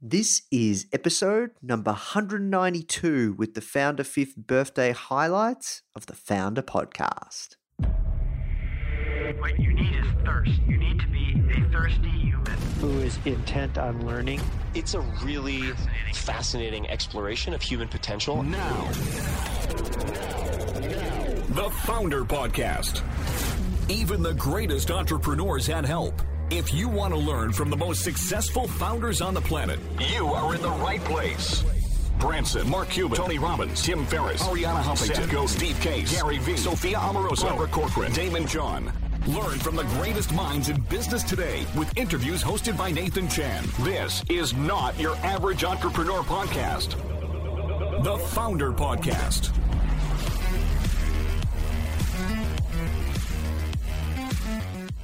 This is episode number 192 with the Founder 5th birthday highlights of the Founder podcast. What you need is thirst. You need to be a thirsty human. who is intent on learning. It's a really fascinating exploration of human potential. Now, the Founder Podcast. Even the greatest entrepreneurs had help. If you want to learn from the most successful founders on the planet, you are in the right place. Branson, Mark Cuban, Tony Robbins, Tim Ferriss, Arianna Huffington, Seth Godin, Steve Case, Gary Vee, Sophia Amoruso, Barbara Corcoran, Daymond John. Learn from the greatest minds in business today with interviews hosted by Nathan Chan. This is not your average entrepreneur podcast. The Founder Podcast.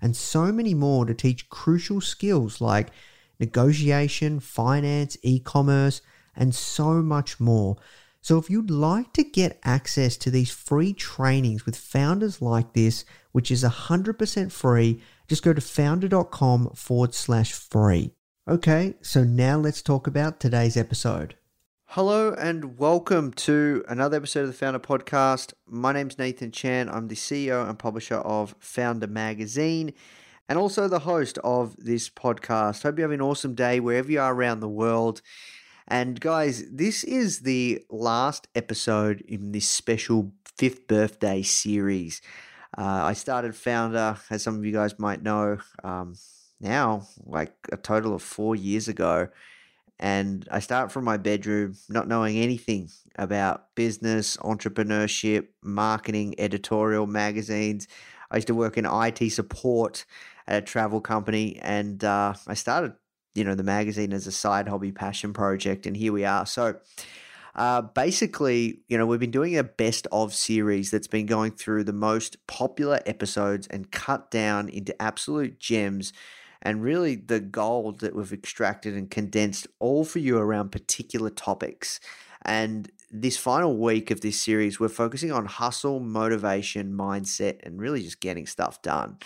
and so many more to teach crucial skills like negotiation, finance, e commerce, and so much more. So, if you'd like to get access to these free trainings with founders like this, which is 100% free, just go to founder.com forward slash free. Okay, so now let's talk about today's episode. Hello and welcome to another episode of the Founder Podcast. My name's Nathan Chan. I'm the CEO and publisher of Founder Magazine and also the host of this podcast. Hope you have an awesome day wherever you are around the world. And guys, this is the last episode in this special fifth birthday series. Uh, I started Founder, as some of you guys might know, um, now like a total of four years ago. And I start from my bedroom, not knowing anything about business, entrepreneurship, marketing, editorial, magazines. I used to work in IT support at a travel company, and uh, I started, you know, the magazine as a side hobby passion project, and here we are. So, uh, basically, you know, we've been doing a best of series that's been going through the most popular episodes and cut down into absolute gems and really the gold that we've extracted and condensed all for you around particular topics. And this final week of this series, we're focusing on hustle, motivation, mindset, and really just getting stuff done.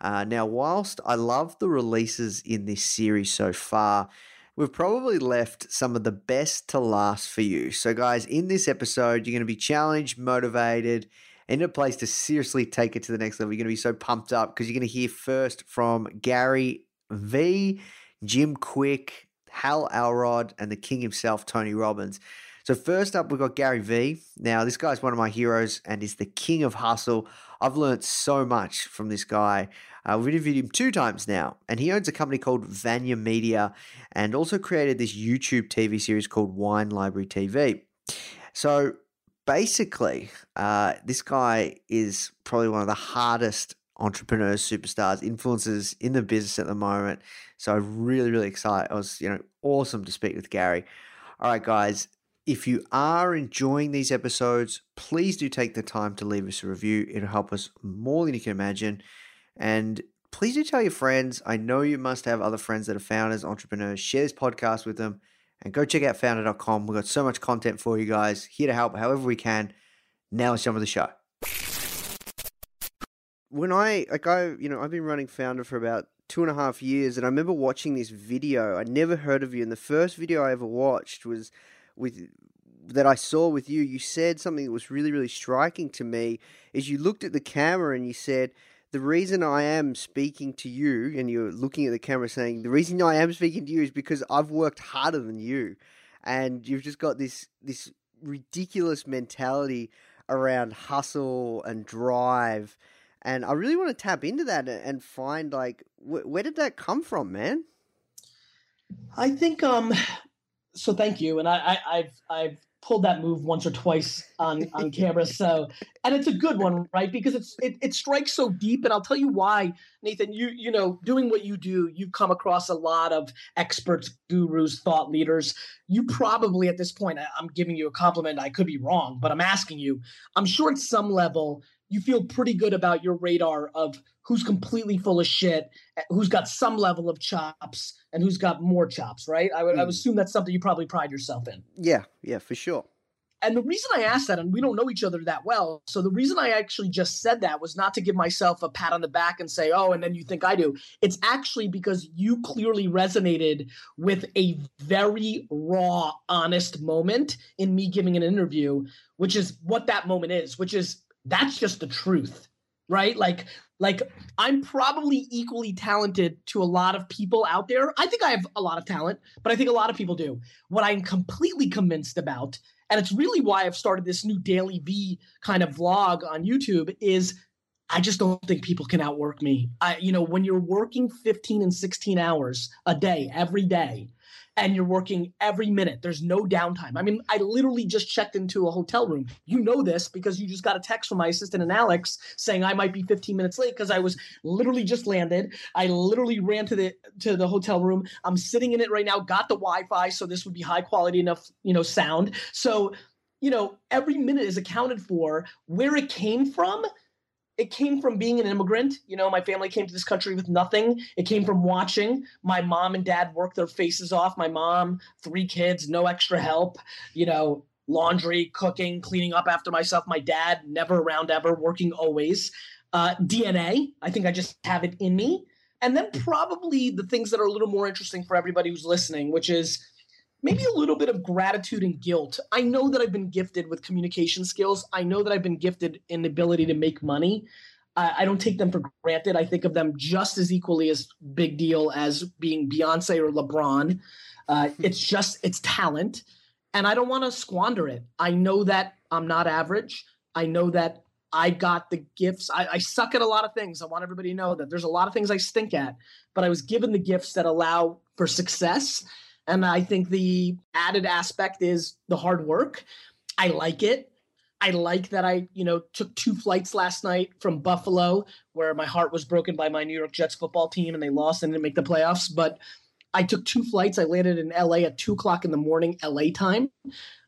Uh, now, whilst I love the releases in this series so far, we've probably left some of the best to last for you. So, guys, in this episode, you're going to be challenged, motivated, in a place to seriously take it to the next level. You're going to be so pumped up because you're going to hear first from Gary V, Jim Kwik, Hal Elrod, and the king himself, Tony Robbins. So first up, we've got Gary V. Now, this guy's one of my heroes and is the king of hustle. I've learned so much from this guy. Uh, we've interviewed him two times now, and he owns a company called VaynerMedia and also created this YouTube TV series called Wine Library TV. So basically, uh, this guy is probably one of the hardest entrepreneurs, superstars, influencers in the business at the moment. So I'm really, really excited. It was, you know, awesome to speak with Gary. All right, guys. If you are enjoying these episodes, please do take the time to leave us a review. It'll help us more than you can imagine. And please do tell your friends. I know you must have other friends that are founders, entrepreneurs. Share this podcast with them and go check out founder.com. We've got so much content for you guys, here to help however we can. Now let's jump with the show. When I, like, I, you know, I've been running Founder for about two and a half years, and I remember watching this video. I never heard of you, and the first video I ever watched was with that I saw with you. You said something that was really, really striking to me. Is you looked at the camera and you said, the reason I am speaking to you, and you're looking at the camera saying, the reason I am speaking to you is because I've worked harder than you. and you've just got this this ridiculous mentality around hustle and drive. And I really want to tap into that and find like wh- where did that come from, man? I think um so thank you. And I, I I've I've pulled that move once or twice on on camera. So, and it's a good one, right? Because it's it, it strikes so deep, and I'll tell you why, Nathan. You you know, doing what you do, you've come across a lot of experts, gurus, thought leaders. You probably at this point, I'm giving you a compliment. I could be wrong, but I'm asking you. I'm sure at some level you feel pretty good about your radar of who's completely full of shit, who's got some level of chops, and who's got more chops, right? I would, mm. I would hmm. assume that's something you probably pride yourself in. Yeah, yeah, for sure. And the reason I asked that, and we don't know each other that well, so the reason I actually just said that was not to give myself a pat on the back and say, oh, and then you think I do. It's actually because you clearly resonated with a very raw, honest moment in me giving an interview, which is what that moment is, which is that's just the truth right? Like like i'm probably equally talented to a lot of people out there. I think i have a lot of talent but i think a lot of people do. What i'm completely convinced about and it's really why i've started this new DailyVee kind of vlog on youtube is i just don't think people can outwork me. I you know when you're working 15 and 16 hours a day every day and you're working every minute. There's no downtime. I mean, I literally just checked into a hotel room. You know this because you just got a text from my assistant and Alex saying I might be 15 minutes late because I was literally just landed. I literally ran to the to the hotel room. I'm sitting in it right now. Got the Wi-Fi, so this would be high quality enough, you know, sound. So, you know, every minute is accounted for. Where it came from it came from being an immigrant. You know, my family came to this country with nothing. It came from watching my mom and dad work their faces off. My mom, three kids, no extra help, you know, laundry, cooking, cleaning up after myself. My dad, never around ever, working always. Uh, DNA, I think I just have it in me. And then probably the things that are a little more interesting for everybody who's listening, which is maybe a little bit of gratitude and guilt. I know that I've been gifted with communication skills. I know that I've been gifted in the ability to make money. I don't take them for granted. I think of them just as equally as big deal as being Beyonce or LeBron. Uh, hmm. it's just it's talent, and I don't want to squander it. I know that I'm not average. I know that I got the gifts. I, I, suck at a lot of things. I want everybody to know that there's a lot of things I stink at, but I was given the gifts that allow for success. And I think the added aspect is the hard work. I like it. I like that I, you know, took two flights last night from Buffalo, where my heart was broken by my New York Jets football team and they lost and didn't make the playoffs. But I took two flights. I landed in LA at two o'clock in the morning, LA time.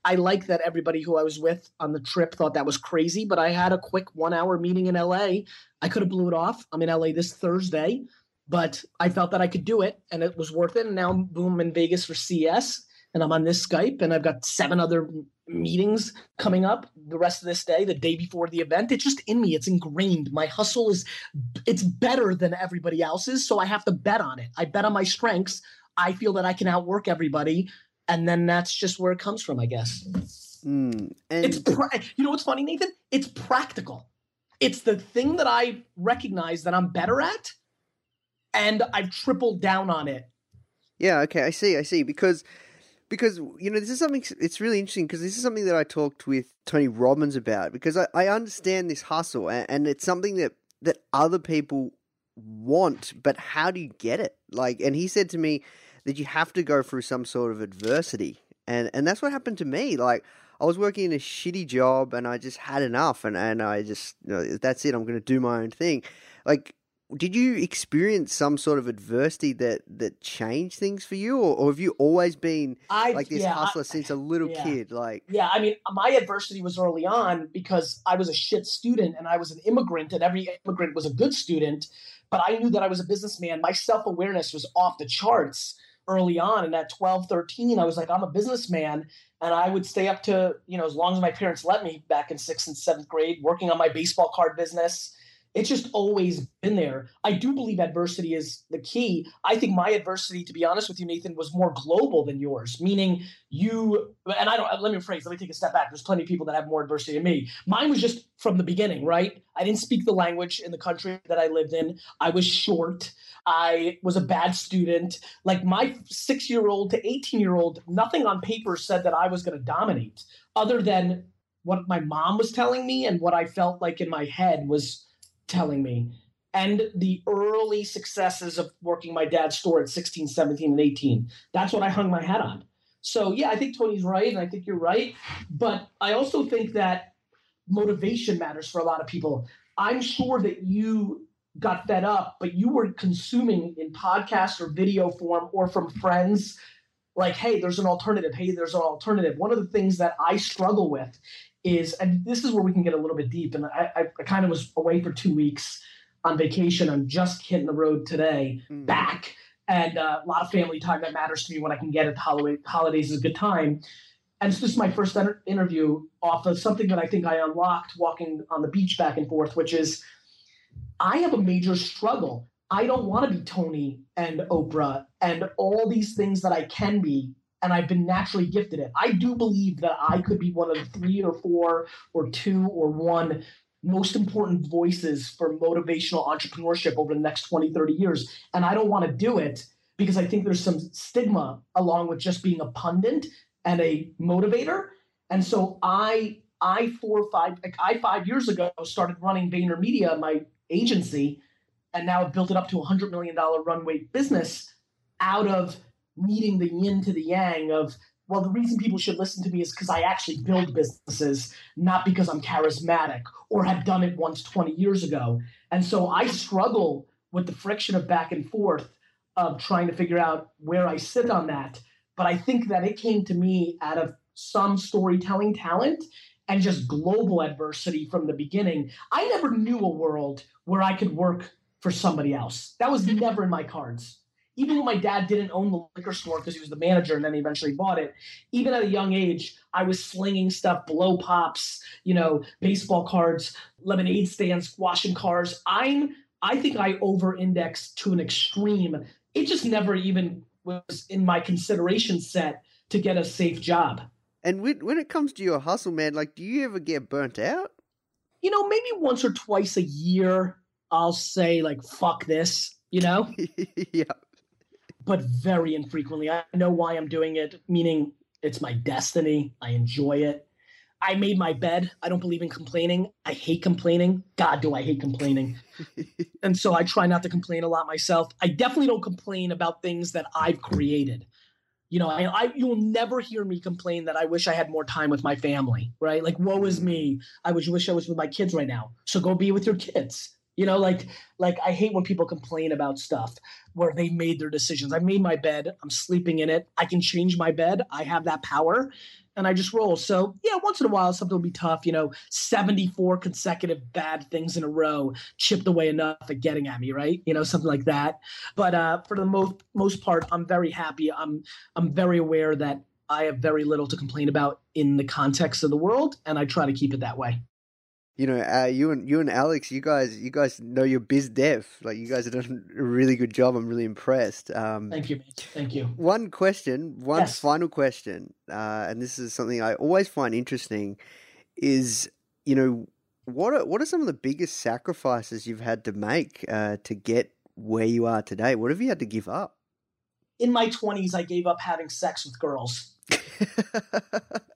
I like that everybody who I was with on the trip thought that was crazy, but I had a quick one hour meeting in LA. I could have blew it off. I'm in LA this Thursday but I felt that I could do it and it was worth it. And now, boom, I'm in Vegas for CES and I'm on this Skype and I've got seven other meetings coming up the rest of this day, the day before the event. It's just in me, it's ingrained. My hustle is, it's better than everybody else's. So I have to bet on it. I bet on my strengths. I feel that I can outwork everybody. And then that's just where it comes from, I guess. Mm, and- it's, pra- you know what's funny, Nathan? It's practical. It's the thing that I recognize that I'm better at and I've tripled down on it. Yeah, okay, I see, I see. Because because you know this is something it's really interesting because this is something that I talked with Tony Robbins about because I, I understand this hustle and, and it's something that that other people want, but how do you get it? Like, and he said to me that you have to go through some sort of adversity, and and that's what happened to me. Like, I was working in a shitty job, and I just had enough, and and I just you know, that's it. I'm going to do my own thing. Like, did you experience some sort of adversity that that changed things for you? Or, or have you always been I, like this yeah, hustler I, since a little yeah. kid like? Yeah i mean my adversity was early on because i was a shit student and i was an immigrant and every immigrant was a good student but i knew that i was a businessman. My self-awareness was off the charts early on and at 12 13 i was like i'm a businessman and i would stay up to you know as long as my parents let me back in sixth and seventh grade working on my baseball card business It's just always been there. I do believe adversity is the key. I think my adversity, to be honest with you, Nathan, was more global than yours, meaning you, and I don't, let me rephrase, let me take a step back. There's plenty of people that have more adversity than me. Mine was just from the beginning, right? I didn't speak the language in the country that I lived in. I was short. I was a bad student. Like my six year old to 18 year old, nothing on paper said that I was going to dominate other than what my mom was telling me and what I felt like in my head was telling me. And the early successes of working my dad's store at 16 17 and 18 that's what i hung my hat on. So yeah i think tony's right and i think you're right. But i also think that motivation matters for a lot of people. I'm sure that you got fed up but you were consuming in podcast or video form or from friends. Like hey there's an alternative. Hey there's an alternative. One of the things that i struggle with is, and this is where we can get a little bit deep. And I, I, I kind of was away for two weeks on vacation. I'm just hitting the road today, mm. back, and uh, a lot of family time that matters to me when I can get it. Holiday, holidays is a good time. And so this is my first inter- interview off of something that I think I unlocked walking on the beach back and forth, which is I have a major struggle. I don't want to be Tony and Oprah and all these things that I can be and I've been naturally gifted it. I do believe that I could be one of the three or four or two or one most important voices for motivational entrepreneurship over the next 20, 30 years. And I don't want to do it because I think there's some stigma along with just being a pundit and a motivator. And so I I four or five like I five years ago started running VaynerMedia, my agency, and now built it up to a hundred million dollar runway business out of meeting the yin to the yang of well the reason people should listen to me is because i actually build businesses not because i'm charismatic or have done it once 20 years ago. And so i struggle with the friction of back and forth of trying to figure out where i sit on that. But i think that it came to me out of some storytelling talent and just global adversity from the beginning. I never knew a world where i could work for somebody else. That was never in my cards even when my dad didn't own the liquor store because he was the manager and then he eventually bought it, even at a young age, I was slinging stuff, blow pops, you know, baseball cards, lemonade stands, washing cars. I'm I think I over indexed to an extreme. It just never even was in my consideration set to get a safe job. And when it comes to your hustle, man, like, do you ever get burnt out? You know, maybe once or twice a year, I'll say, like, fuck this, you know? yeah but very infrequently. I know why I'm doing it, meaning it's my destiny. I enjoy it. I made my bed. I don't believe in complaining. I hate complaining. God, do I hate complaining. and so I try not to complain a lot myself. I definitely don't complain about things that I've created. You know, I, I you'll never hear me complain that I wish I had more time with my family, right? Like, woe is mm. me. I wish wish I was with my kids right now. So go be with your kids. You know, like like I hate when people complain about stuff where they made their decisions. I made my bed, I'm sleeping in it. I can change my bed. I have that power and I just roll. So, yeah, once in a while something will be tough, you know, 74 consecutive bad things in a row chipped away enough at getting at me, right? You know, something like that. But uh for the most most part, I'm very happy. I'm I'm very aware that I have very little to complain about in the context of the world and I try to keep it that way you know, uh, you and you and Alex, you guys, you guys know your biz dev. Like you guys have done a really good job. I'm really impressed. Um, Thank you, Thank you. One question, one yes. final question, uh, and this is something I always find interesting, is you know what are what are some of the biggest sacrifices you've had to make uh, to get where you are today? What have you had to give up? In my 20s, I gave up having sex with girls.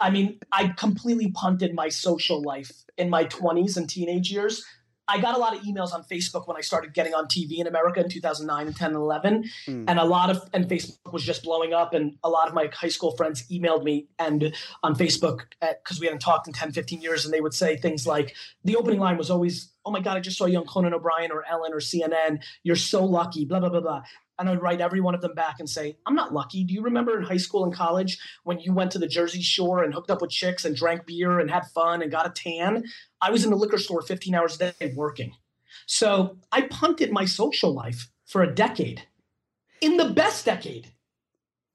I mean, I completely punted my social life in my 20s and teenage years. I got a lot of emails on Facebook when I started getting on TV in America in 2009 and 10 and 11. Mm. And a lot of, and Facebook was just blowing up. And a lot of my high school friends emailed me and on Facebook because we hadn't talked in 10, 15 years. And they would say things like, the opening line was always, oh my God, I just saw you on Conan O'Brien or Ellen or CNN. You're so lucky, blah, blah, blah, blah and I'd write every one of them back and say, I'm not lucky. Do you remember in high school and college when you went to the Jersey Shore and hooked up with chicks and drank beer and had fun and got a tan? I was in the liquor store 15 hours a day working. So I punted my social life for a decade, in the best decade.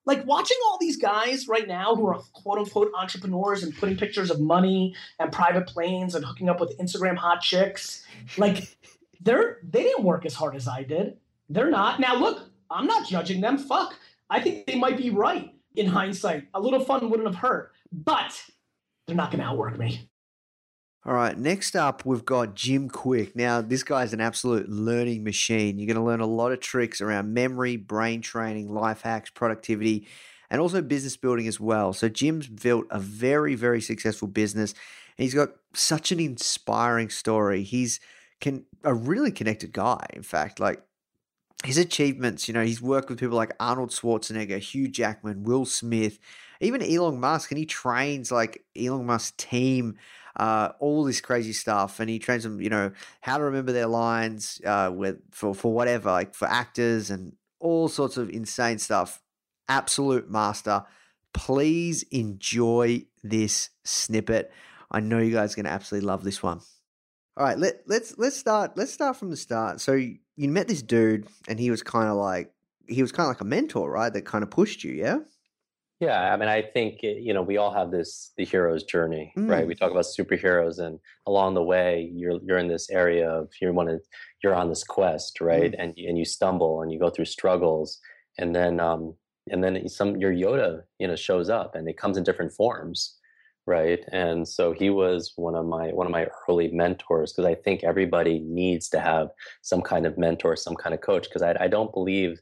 like watching all these guys right now who are quote unquote entrepreneurs and putting pictures of money and private planes and hooking up with Instagram hot chicks, like they're they didn't work as hard as I did. They're not. Now look, I'm not judging them. Fuck. I think they might be right in hindsight. A little fun wouldn't have hurt, but they're not going to outwork me. All right, next up, we've got Jim Kwik. Now, this guy's an absolute learning machine. You're going to learn a lot of tricks around memory, brain training, life hacks, productivity, and also business building as well. So, Jim's built a very, very successful business. And he's got such an inspiring story. He's can, a really connected guy, in fact. Like, his achievements, you know, he's worked with people like Arnold Schwarzenegger, Hugh Jackman, Will Smith, even Elon Musk, and he trains like Elon Musk's team uh, all this crazy stuff, and he trains them, you know, how to remember their lines uh, with for for whatever, like for actors and all sorts of insane stuff. Absolute master. Please enjoy this snippet. I know you guys are going to absolutely love this one. All right, let let's let's start let's start from the start. So you met this dude, and he was kind of like he was kind of like a mentor, right? That kind of pushed you, yeah. Yeah, I mean, I think eh, you know we all have this the hero's journey, mm. right? We talk about superheroes, and along the way, you're you're in this area of you want to you're on this quest, right? Mm. And and you stumble and you go through struggles, and then um and then some your Yoda, you know, shows up, and it comes in different forms, right? And so he was one of my one of my early mentors because I think everybody needs to have some kind of mentor, some kind of coach, because I I don't believe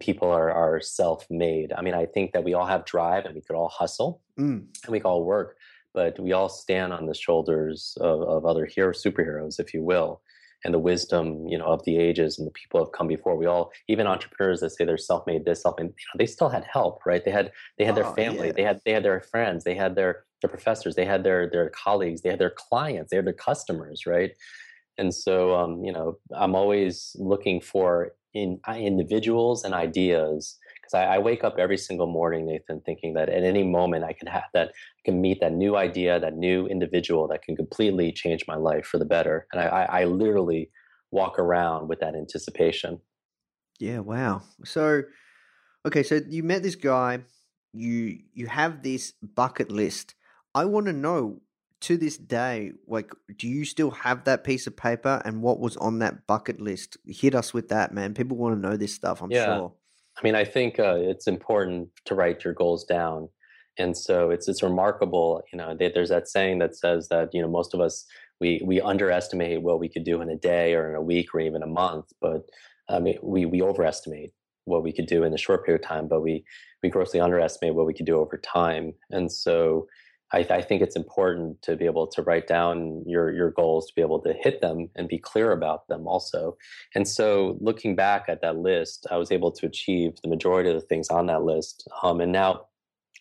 people are, are self-made. I mean, I think that we all have drive and we could all hustle mm. and we could all work, but we all stand on the shoulders of, of other hero superheroes, if you will, and the wisdom, you know, of the ages and the people have come before. We all, even entrepreneurs that say they're self-made, this self-made, you know, they still had help, right? They had they had oh, their family, yeah. they had they had their friends, they had their their professors, they had their their colleagues, they had their clients, they had their customers, right? And so, um, you know, I'm always looking for in uh, individuals and ideas because I, I, wake up every single morning nathan thinking that at any moment i can have that i can meet that new idea that new individual that can completely change my life for the better. And i, I, I literally walk around with that anticipation. Yeah wow. So okay so you met this guy you you have this bucket list i want to know to this day, like, do you still have that piece of paper and what was on that bucket list? Hit us with that, man. People want to know this stuff, I'm yeah. sure. I mean, I think uh, it's important to write your goals down. And so it's it's remarkable, you know. There's that saying that says that you know most of us we we underestimate what we could do in a day or in a week or even a month, but I mean we we overestimate what we could do in a short period of time, but we we grossly underestimate what we could do over time. And so I, I, think it's important to be able to write down your your goals to be able to hit them and be clear about them also. And so looking back at that list i was able to achieve the majority of the things on that list. Um, and now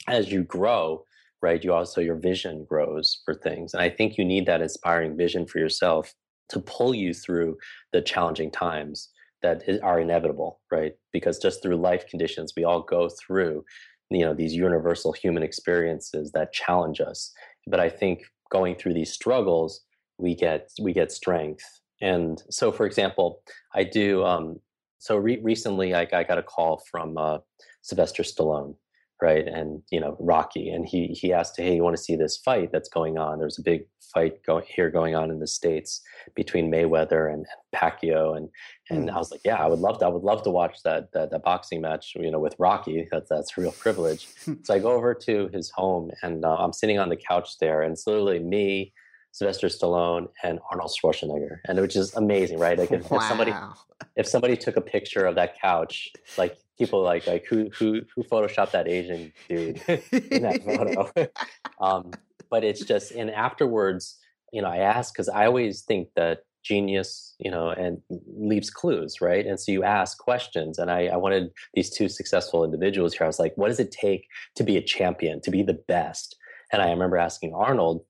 as you grow right you also your vision grows for things. And i think you need that inspiring vision for yourself to pull you through the challenging times that are inevitable right? Because just through life conditions we all go through you know these universal human experiences that challenge us. But i think going through these struggles we get we get strength. And so for example i do um, so re- recently I, I, got a call from uh, sylvester stallone right? And you know, Rocky, and he he asked, "Hey, you want to see this fight that's going on? There's a big fight going here going on in the states between Mayweather and, and Pacquiao." And and mm. I was like, "Yeah, I would love to. I would love to watch that that, that boxing match. You know, with Rocky. That's that's a real privilege." so I go over to his home, and uh, I'm sitting on the couch there, and it's literally me. Sylvester Stallone and Arnold Schwarzenegger, and it was just amazing, right? Like if, wow. if somebody if somebody took a picture of that couch, like people like like who who who photoshopped that Asian dude in that photo. um, but it's just and afterwards, you know, I ask because I always think that genius, you know, and leaves clues, right? And so you ask questions. And I, I wanted these two successful individuals here. I was like, what does it take to be a champion, to be the best? And I remember asking Arnold,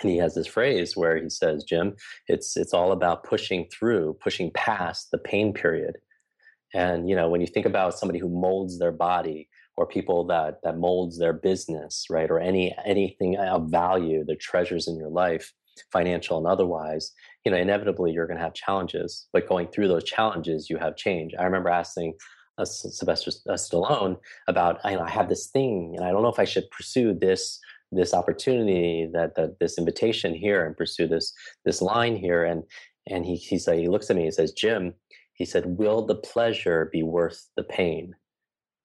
and he has this phrase where he says, Jim, it's it's all about pushing through, pushing past the pain period. And you know, when you think about somebody who molds their body or people that that molds their business, right, or any anything of value, the treasures in your life, financial and otherwise, you know, inevitably you're going to have challenges. But going through those challenges, you have change. I remember asking uh, Sylvester uh, Stallone about you know I have this thing and I don't know if I should pursue this this opportunity that, that this invitation here and pursue this this line here and and he he said he looks at me and says Jim he said will the pleasure be worth the pain?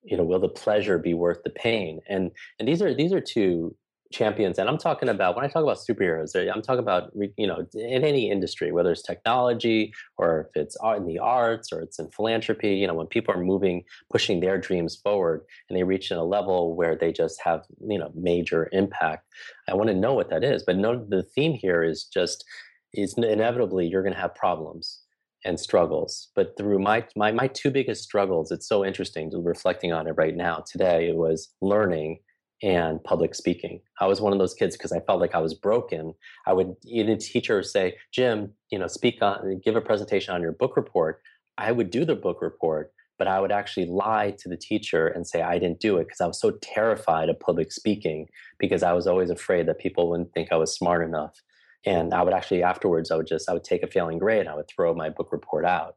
You know will the pleasure be worth the pain? And and these are these are two champions and i'm talking about when i talk about superheroes eh, i'm talking about you know in any industry whether it's technology or if it's in the arts or it's in philanthropy you know when people are moving pushing their dreams forward and they reach in a level where they just have you know major impact i want to know what that is but no the theme here is just it's inevitably you're going to have problems and struggles but through my, my my two biggest struggles it's so interesting to reflecting on it right now today it was learning and public speaking. I was one of those kids because I felt like I was broken. I would the teacher say, "Jim, you know, speak on, give a presentation on your book report." I would do the book report, but I would actually lie to the teacher and say I didn't do it because I was so terrified of public speaking because I was always afraid that people wouldn't think I was smart enough. And I would actually afterwards, I would just I would take a failing grade, and I would throw my book report out,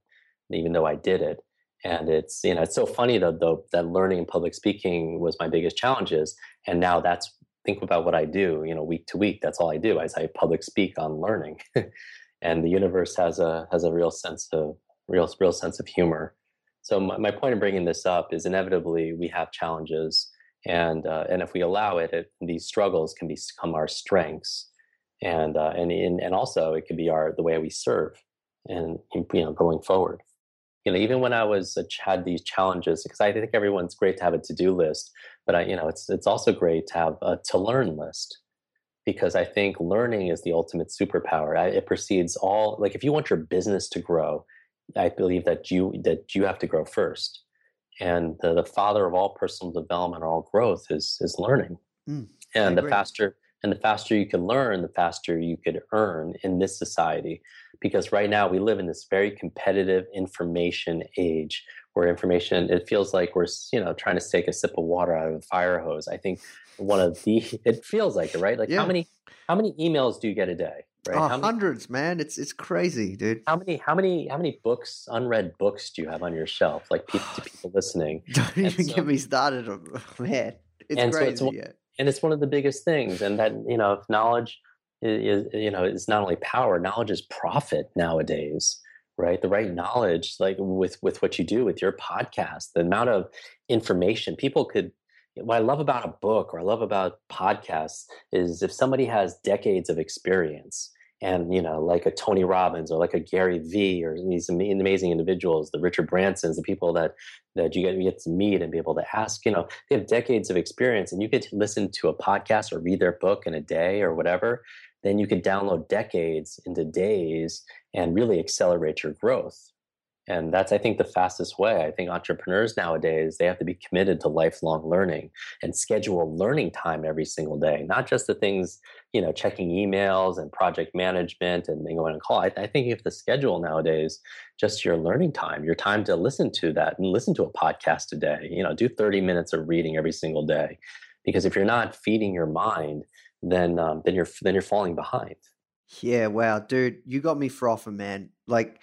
even though I did it. And it's you know it's so funny though, though that learning public speaking was my biggest challenges and now that's think about what i do you know week to week that's all i do is i public speak on learning. And the universe has a has a real sense of real real sense of humor. So my, my point in bringing this up is inevitably we have challenges and uh, and if we allow it, it, these struggles can become our strengths and uh, and in, and also it could be our the way we serve and you know going forward you know, even when I was uh, had these challenges, because I think everyone's great to have a to-do list, but I, you know, it's it's also great to have a to-learn list because I think learning is the ultimate superpower. I, it precedes all. Like, if you want your business to grow, I believe that you that you have to grow first, and the, the father of all personal development, or all growth is is learning. Mm, and the faster and the faster you can learn, the faster you could earn in this society. Because right now we live in this very competitive information age where information, it feels like we're, you know, trying to take a sip of water out of a fire hose. I think one of the, it feels like it, right? Like yeah. how many, how many emails do you get a day? Right? Oh, many, hundreds, man. It's it's crazy, dude. How many how many how many books, unread books, do you have on your shelf? Like people, to people listening. Don't even so, get me started, man. It's crazy. So it's, yeah and it's one of the biggest things and that you know if knowledge is, you know is not only power knowledge is profit nowadays right? The right knowledge like with with what you do with your podcast the amount of information people could what i love about a book or i love about podcasts is if somebody has decades of experience and you know like a tony robbins or like a gary vee or these amazing individuals the richard bransons the people that that you get, you get to meet and be able to ask you know they have decades of experience and you to listen to a podcast or read their book in a day or whatever then you can download decades into days and really accelerate your growth and that's i think the fastest way. I think entrepreneurs nowadays they have to be committed to lifelong learning and schedule learning time every single day not just the things you know checking emails and project management and going on a call. I, I think you have to schedule nowadays just your learning time your time to listen to that and listen to a podcast today you know do 30 minutes of reading every single day because if you're not feeding your mind then um, then you're then you're falling behind. Yeah wow dude you got me frothing man. Like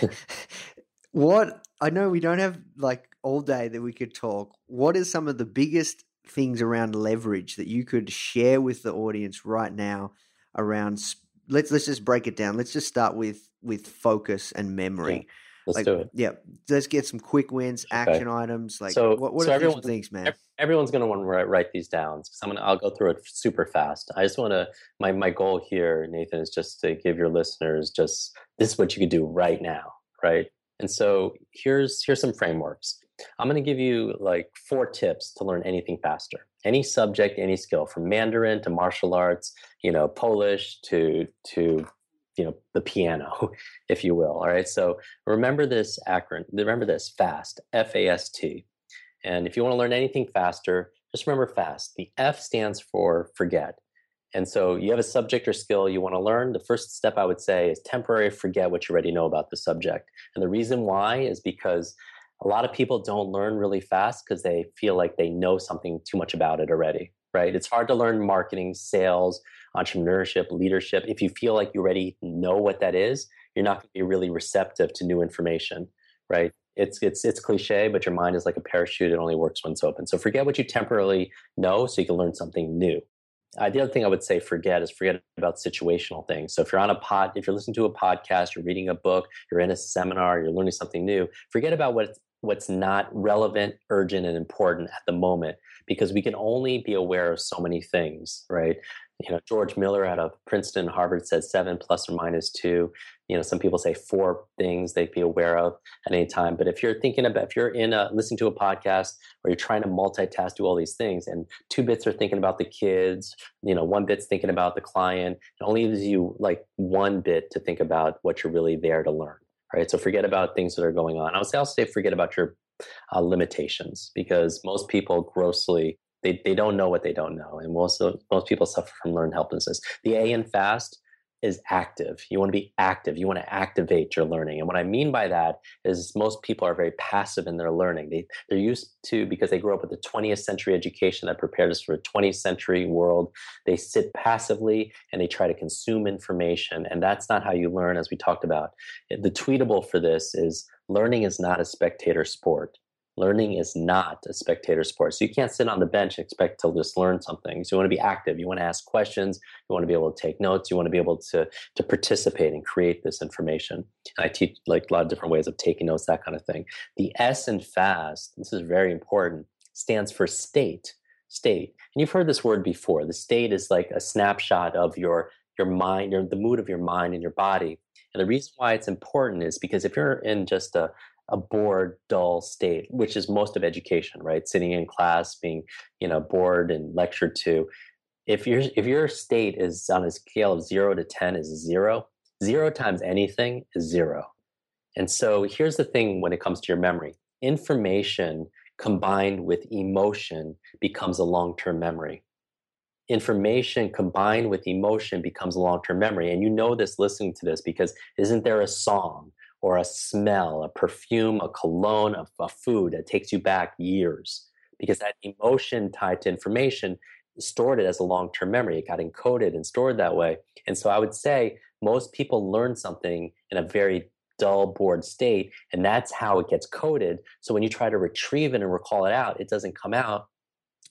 what I know we don't have like all day that we could talk. What is some of the biggest things around leverage that you could share with the audience right now around let's let's just break it down. Let's just start with with focus and memory. Yeah, let's like, do it. Yeah, let's get some quick wins, action okay. items. Like, so, what, what so are some things, man? Everyone's going to want to write, write these down. So I'm gonna, I'll go through it super fast. I just want to. My my goal here, Nathan, is just to give your listeners just this is what you could do right now, right? And so here's here's some frameworks. I'm going to give you like four tips to learn anything faster. Any subject, any skill, from Mandarin to martial arts, you know, Polish to to you know the piano, if you will. All right. So remember this acronym. Remember this fast. F A S T. And if you want to learn anything faster, just remember fast. The F stands for forget. And so you have a subject or skill you want to learn. The first step I would say is temporarily forget what you already know about the subject. And the reason why is because a lot of people don't learn really fast because they feel like they know something too much about it already, right? It's hard to learn marketing, sales, entrepreneurship, leadership. If you feel like you already know what that is, you're not going to be really receptive to new information, right? it's it's it's cliche, but your mind is like a parachute. It only works it's open. So forget what you temporarily know, so you can learn something new. Uh, the other thing I would say forget is forget about situational things. So if you're on a pod, if you're listening to a podcast, you're reading a book, you're in a seminar, you're learning something new, forget about what what's not relevant, urgent, and important at the moment because we can only be aware of so many things, right? you know george miller out of princeton harvard said seven plus or minus two. You know some people say four things they'd be aware of at any time. But if you're thinking about if you're in a listening to a podcast or you're trying to multitask do all these things and two bits are thinking about the kids you know one bit's thinking about the client it only leaves you like one bit to think about what you're really there to learn right so forget about things that are going on i would say also say forget about your uh, limitations because most people grossly they, they don't know what they don't know. And most, most people suffer from learned helplessness. The A in FAST is active. You want to be active. You want to activate your learning. And what I mean by that is most people are very passive in their learning. They, they're used to, because they grew up with the 20th century education that prepared us for a 20th century world, they sit passively and they try to consume information. And that's not how you learn, as we talked about. The tweetable for this is learning is not a spectator sport learning is not a spectator sport. So you can't sit on the bench expect to just learn something. So you want to be active. You want to ask questions. You want to be able to take notes. You want to be able to to participate and create this information. And I teach like a lot of different ways of taking notes, that kind of thing. The S in FAST, this is very important, stands for state. State. And you've heard this word before. The state is like a snapshot of your your mind, your, the mood of your mind and your body. And the reason why it's important is because if you're in just a, a bored, dull state, which is most of education, right? Sitting in class, being, you know, bored and lectured to. If your if your state is on a scale of zero to ten is zero, zero times anything is zero. And so here's the thing when it comes to your memory. Information combined with emotion becomes a long-term memory. Information combined with emotion becomes a long-term memory. And you know this listening to this because isn't there a song or a smell, a perfume, a cologne, a, a food that takes you back years because that emotion tied to information stored it as a long term memory. It got encoded and stored that way. And so I would say most people learn something in a very dull, bored state, and that's how it gets coded. So when you try to retrieve it and recall it out, it doesn't come out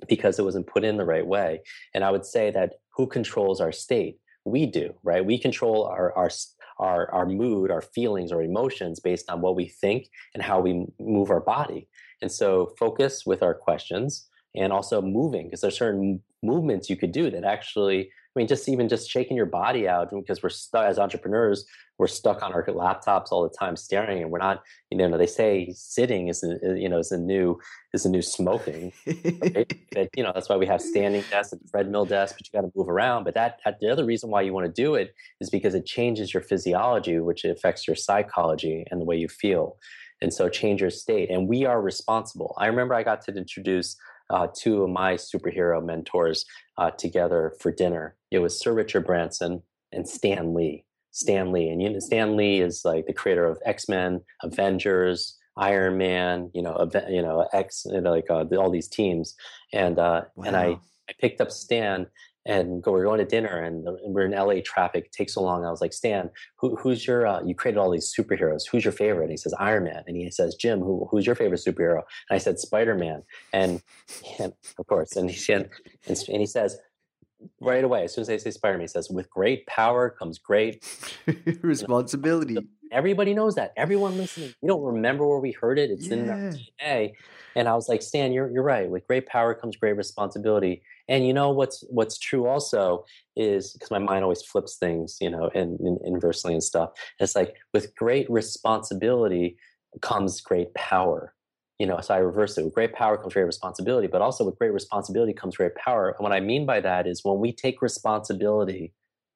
because it wasn't put in the right way. And I would say that who controls our state? We do, right? We control our, our our our mood, our feelings, our emotions based on what we think and how we move our body. And so focus with our questions and also moving because there's certain movements you could do that actually I mean, just even just shaking your body out because we're stuck as entrepreneurs, we're stuck on our laptops all the time, staring, and we're not. You know, they say sitting is uh, you know is a new is a new smoking. Right? but, you know, that's why we have standing desks and treadmill desks, but you got to move around. But that, that the other reason why you want to do it is because it changes your physiology, which affects your psychology and the way you feel. And so change your state. And we are responsible. I remember I got to introduce uh, two of my superhero mentors uh, together for dinner. It was Sir Richard Branson and Stan Lee. Stan Lee, and you know, Stan Lee is like the creator of X Men, Avengers, Iron Man, you know, you know, X, you know, like uh, all these teams, and uh, wow. and I I picked up Stan and go, we're going to dinner and we're in LA traffic. It takes so long. I was like, Stan, who, who's your, uh, you created all these superheroes. Who's your favorite? And he says, Iron Man. And he says, Jim, who, who's your favorite superhero? And I said, Spider-Man. And, and of course, and he, and, and he says, right away, as soon as I say Spider-Man, he says, with great power comes great responsibility. You know, everybody knows that. Everyone listening, we don't remember where we heard it. It's yeah. in our DNA. And I was like, Stan, you're, you're right. With great power comes great responsibility. And you know what's what's true also is because my mind always flips things, you know, and, and inversely and stuff. it's like with great responsibility comes great power. You know, so I reverse it. With great power comes great responsibility, but also with great responsibility comes great power. And what I mean by that is when we take responsibility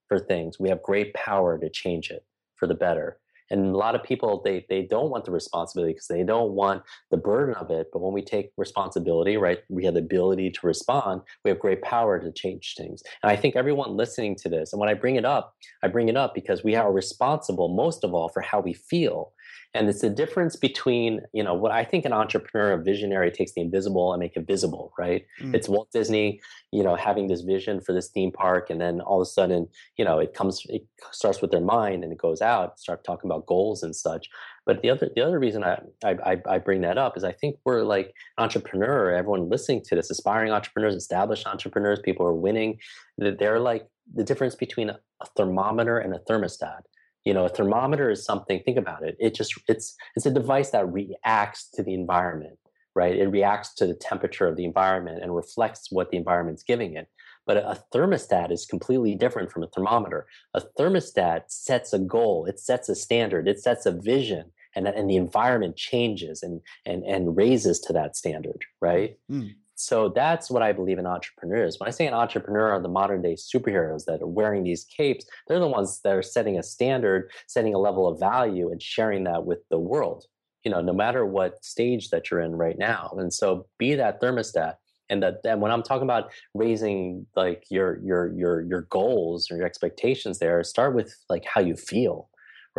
for things, we have great power to change it for the better and a lot of people they they don't want the responsibility because they don't want the burden of it. But when we take responsibility right we have the ability to respond we have great power to change things. And i think everyone listening to this and when i bring it up i bring it up because we are responsible most of all for how we feel And it's the difference between, you know, what I think an entrepreneur, a visionary takes the invisible and make it visible, right? Mm. It's Walt Disney, you know, having this vision for this theme park. And then all of a sudden, you know, it comes, it starts with their mind and it goes out, start talking about goals and such. But the other, the other reason I, I, I bring that up is I think we're like entrepreneur, everyone listening to this, aspiring entrepreneurs, established entrepreneurs, people are winning, that they're like the difference between a thermometer and a thermostat you know a thermometer is something think about it. It just it's it's a device that reacts to the environment right? It reacts to the temperature of the environment and reflects what the environment's giving it. But a thermostat is completely different from a thermometer. A thermostat sets a goal it sets a standard it sets a vision and, and the environment changes and, and, and raises to that standard right? Mm. So that's what I believe in entrepreneurs. When I say an entrepreneur are the modern day superheroes that are wearing these capes, they're the ones that are setting a standard, setting a level of value, and sharing that with the world. You know, no matter what stage that you're in right now. And so be that thermostat. And that and when I'm talking about raising like your your your your goals or your expectations there, start with like how you feel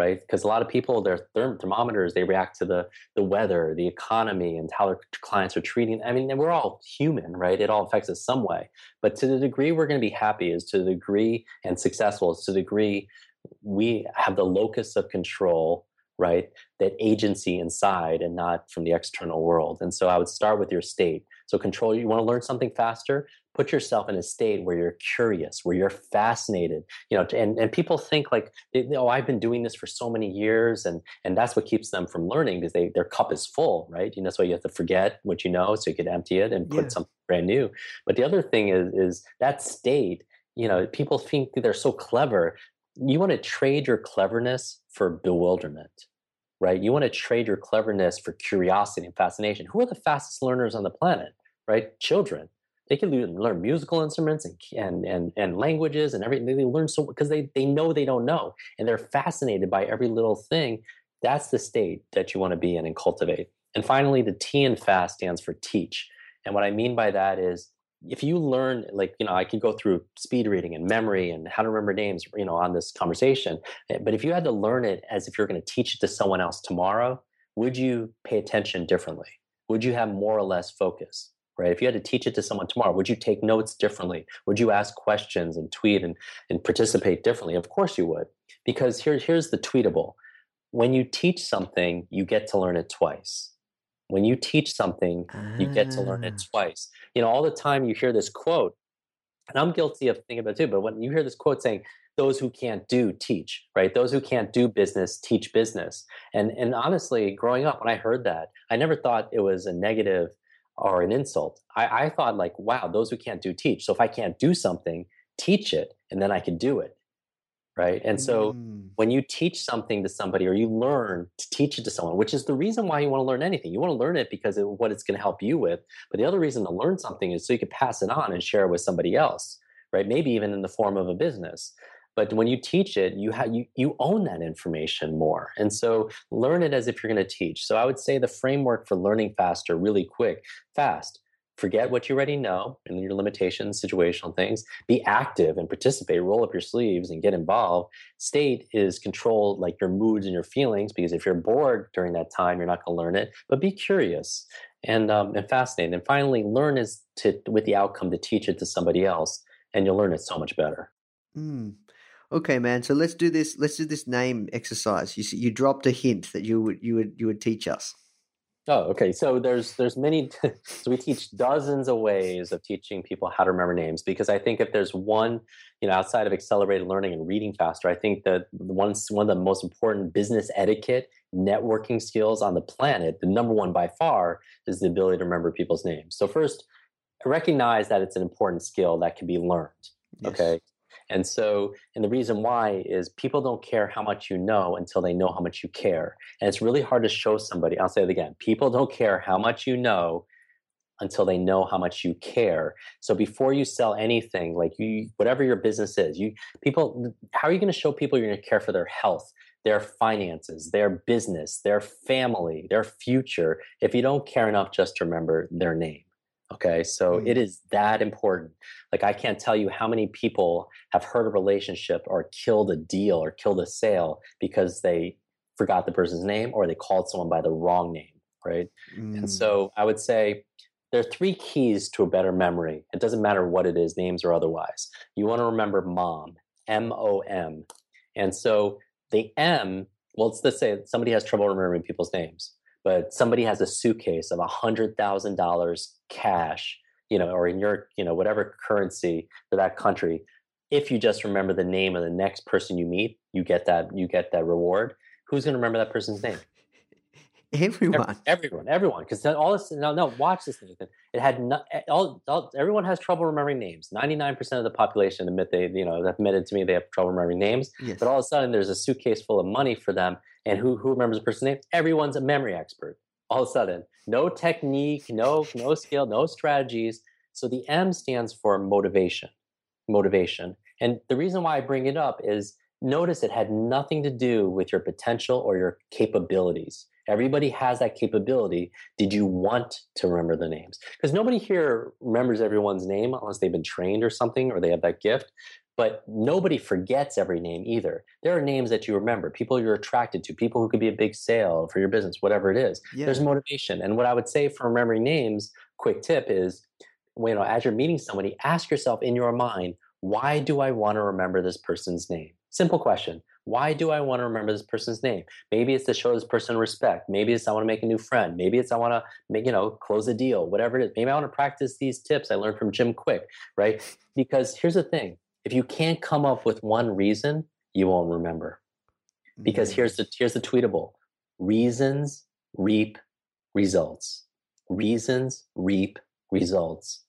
right? Because a lot of people, their therm- thermometers, they react to the the weather, the economy, and how their clients are treating. I mean, we're all human, right? It all affects us some way. But to the degree we're going to be happy is to the degree and successful is to the degree we have the locus of control right? That agency inside and not from the external world. And so I would start with your state. So control, you want to learn something faster? Put yourself in a state where you're curious, where you're fascinated, you know, and, and people think like, oh, I've been doing this for so many years. And, and that's what keeps them from learning because they, their cup is full, right? You know, so you have to forget what you know so you can empty it and put yeah. something brand new. But the other thing is, is that state, you know, people think they're so clever. You want to trade your cleverness for bewilderment right? You want to trade your cleverness for curiosity and fascination. Who are the fastest learners on the planet, right? Children. They can learn musical instruments and, and, and, and languages and everything. They learn so because they, they know they don't know and they're fascinated by every little thing. That's the state that you want to be in and cultivate. And finally, the T in FAST stands for teach. And what I mean by that is if you learn like you know i could go through speed reading and memory and how to remember names you know on this conversation eh, but if you had to learn it as if you're going to teach it to someone else tomorrow would you pay attention differently would you have more or less focus right if you had to teach it to someone tomorrow would you take notes differently would you ask questions and tweet and, and participate differently of course you would because here, here's the tweetable when you teach something you get to learn it twice when you teach something, you get to learn it ah. twice. You know, all the time you hear this quote, and I'm guilty of thinking about it too, but when you hear this quote saying, those who can't do teach, right? Those who can't do business teach business. And and honestly, growing up, when I heard that, I never thought it was a negative or an insult. I, I thought like, wow, those who can't do teach. So if I can't do something, teach it, and then I can do it right and so mm. when you teach something to somebody or you learn to teach it to someone which is the reason why you want to learn anything you want to learn it because of what it's going to help you with but the other reason to learn something is so you can pass it on and share it with somebody else right maybe even in the form of a business but when you teach it you have you, you own that information more and so learn it as if you're going to teach so i would say the framework for learning faster really quick fast forget what you already know and your limitations, situational things. Be active and participate. Roll up your sleeves and get involved. State is control like your moods and your feelings because if you're bored during that time, you're not going to learn it. But be curious and um, and fascinated. And finally, learn is to with the outcome to teach it to somebody else, and you'll learn it so much better. Mm. Okay, man. So let's do this. Let's do this name exercise. You you dropped a hint that you would you would you would teach us. Oh, okay. So there's there's many. so we teach dozens of ways of teaching people how to remember names because I think if there's one, you know, outside of accelerated learning and reading faster, I think that one one of the most important business etiquette networking skills on the planet, the number one by far, is the ability to remember people's names. So first, recognize that it's an important skill that can be learned. Yes. Okay. And so, and the reason why is people don't care how much you know until they know how much you care. And it's really hard to show somebody, I'll say it again people don't care how much you know until they know how much you care. So before you sell anything, like you, whatever your business is, you people, how are you going to show people you're going to care for their health, their finances, their business, their family, their future, if you don't care enough just to remember their name? Okay, so mm. it is that important. Like, I can't tell you how many people have hurt a relationship or killed a deal or killed a sale because they forgot the person's name or they called someone by the wrong name, right? Mm. And so I would say there are three keys to a better memory. It doesn't matter what it is, names or otherwise. You want to remember mom, M O M. And so the M, well, let's say somebody has trouble remembering people's names, but somebody has a suitcase of $100,000 cash, you know, or in your, you know, whatever currency for that country. If you just remember the name of the next person you meet, you get that you get that reward. Who's going to remember that person's name? Everyone. everyone, everyone, because all this. No, no, watch this, Nathan. It had not. All, all, everyone has trouble remembering names. Ninety-nine percent of the population admit they, you know, admitted to me they have trouble remembering names. Yes. But all of a sudden, there's a suitcase full of money for them, and who who remembers a person's name? Everyone's a memory expert. All of a sudden, no technique, no no skill, no strategies. So the M stands for motivation, motivation. And the reason why I bring it up is notice it had nothing to do with your potential or your capabilities. Everybody has that capability. Did you want to remember the names? Because nobody here remembers everyone's name unless they've been trained or something or they have that gift. But nobody forgets every name either. There are names that you remember, people you're attracted to, people who could be a big sale for your business, whatever it is. Yeah. There's motivation. And what I would say for remembering names, quick tip is, you know, as you're meeting somebody, ask yourself in your mind, why do I want to remember this person's name? Simple question. Why do I want to remember this person's name? Maybe it's to show this person respect. Maybe it's I want to make a new friend. Maybe it's I want to make, you know, close a deal, whatever it is. Maybe I want to practice these tips I learned from Jim Kwik, right? Because here's the thing. If you can't come up with one reason, you won't remember. Because mm. here's the here's the tweetable. Reasons reap results. Reasons reap results.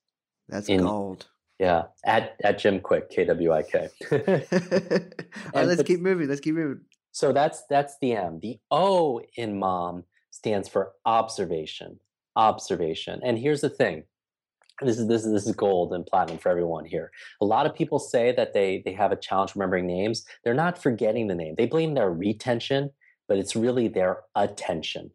That's in- gold. Yeah. At at Jim Kwik, K W I K. All right, And let's keep moving. Let's keep moving. So that's that's the M. The O in mom stands for observation. Observation. And here's the thing. This is this is this is gold and platinum for everyone here. A lot of people say that they they have a challenge remembering names. They're not forgetting the name. They blame their retention, but it's really their attention.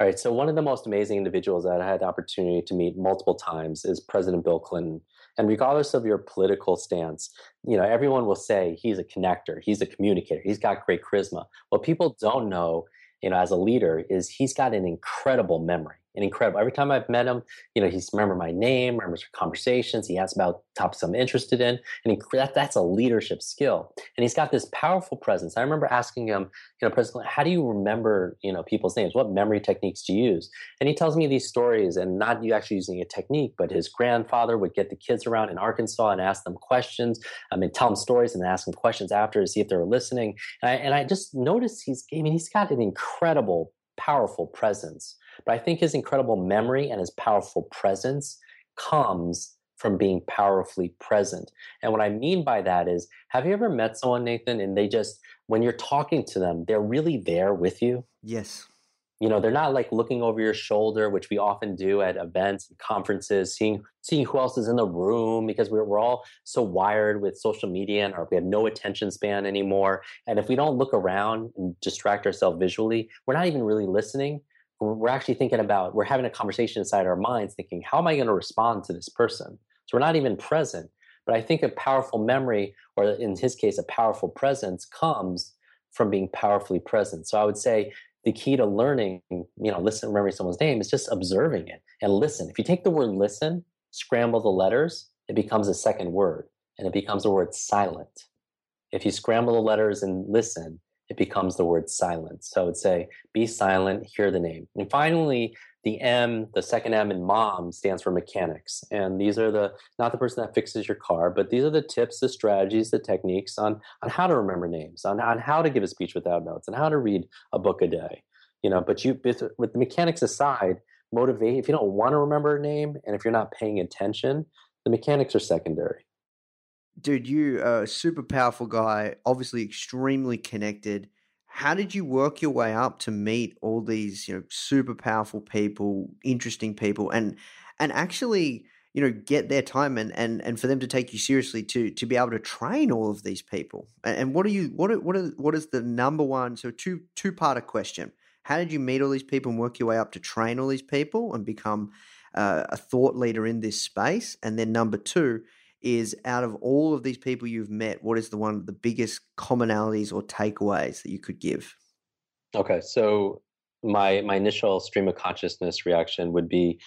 All right. So one of the most amazing individuals that I had the opportunity to meet multiple times is President Bill Clinton. And regardless of your political stance, you know, everyone will say he's a connector, he's a communicator, he's got great charisma. What people don't know, you know, as a leader is he's got an incredible memory. An incredible. Every time I've met him, you know, he's remember my name, remembers conversations. He asks about topics I'm interested in, and he, that, that's a leadership skill. And he's got this powerful presence. I remember asking him, you know, President, how do you remember, you know, people's names? What memory techniques do you use? And he tells me these stories, and not you actually using a technique, but his grandfather would get the kids around in Arkansas and ask them questions. I mean, tell them stories and ask them questions after to see if they were listening. And I, and I just noticed he's, I mean, he's got an incredible, powerful presence. But I think his incredible memory and his powerful presence comes from being powerfully present. And what I mean by that is, have you ever met someone, Nathan, and they just, when you're talking to them, they're really there with you? Yes. you know they're not like looking over your shoulder which we often do at events and conferences seeing seeing who else is in the room because we're, we're all so wired with social media and our, we have no attention span anymore and if we don't look around and distract ourselves visually we're not even really listening we're actually thinking about we're having a conversation inside our minds thinking how am i going to respond to this person so we're not even present but i think a powerful memory or in his case a powerful presence comes from being powerfully present so i would say the key to learning, you know, listen, remembering someone's name is just observing it and listen. If you take the word listen, scramble the letters, it becomes a second word and it becomes the word silent. If you scramble the letters and listen, it becomes the word silent. So I would say, be silent, hear the name. And finally, the M, the second M in mom stands for mechanics. And these are the, not the person that fixes your car, but these are the tips, the strategies, the techniques on, on how to remember names, on, on how to give a speech without notes, and how to read a book a day. You know, but you, with, with the mechanics aside, motivate, if you don't want to remember a name and if you're not paying attention, the mechanics are secondary. Dude, you are a super powerful guy, obviously extremely connected. How did you work your way up to meet all these, you know, super powerful people, interesting people, and and actually, you know, get their time and and and for them to take you seriously to to be able to train all of these people? And, and what are you what are, what are, what is the number one? So two two part question. How did you meet all these people and work your way up to train all these people and become uh, a thought leader in this space? And then number two is out of all of these people you've met, what is the one of the biggest commonalities or takeaways that you could give? Okay, so my my initial stream of consciousness reaction would be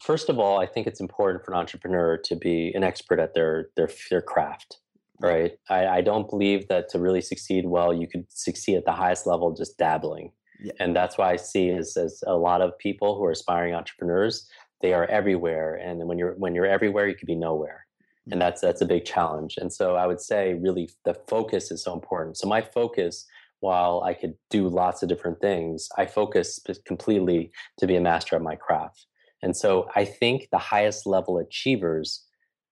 first of all, I think it's important for an entrepreneur to be an expert at their their their craft. Right. I, I don't believe that to really succeed well, you could succeed at the highest level just dabbling. Yeah. And that's why I see is as a lot of people who are aspiring entrepreneurs, they are everywhere. And when you're when you're everywhere, you could be nowhere. And that's that's a big challenge. And so I would say really the focus is so important. So my focus while I could do lots of different things, I focus completely to be a master of my craft. And so I think the highest level achievers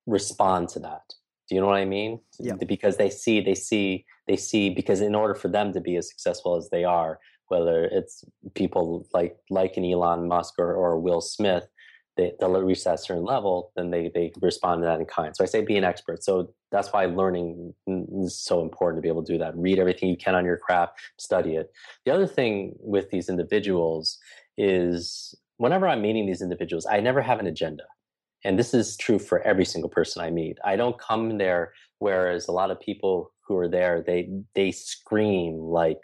respond to that. Do you know what I mean? Yeah. Because they see, they see, they see, because in order for them to be as successful as they are, whether it's people like like an Elon Musk or, or Will Smith, they, they'll reach that certain level, then they, they respond to that in kind. So I say be an expert. So that's why learning is so important to be able to do that. Read everything you can on your craft, study it. The other thing with these individuals is whenever I'm meeting these individuals, I never have an agenda. And this is true for every single person I meet. I don't come there whereas a lot of people who are there, they they scream like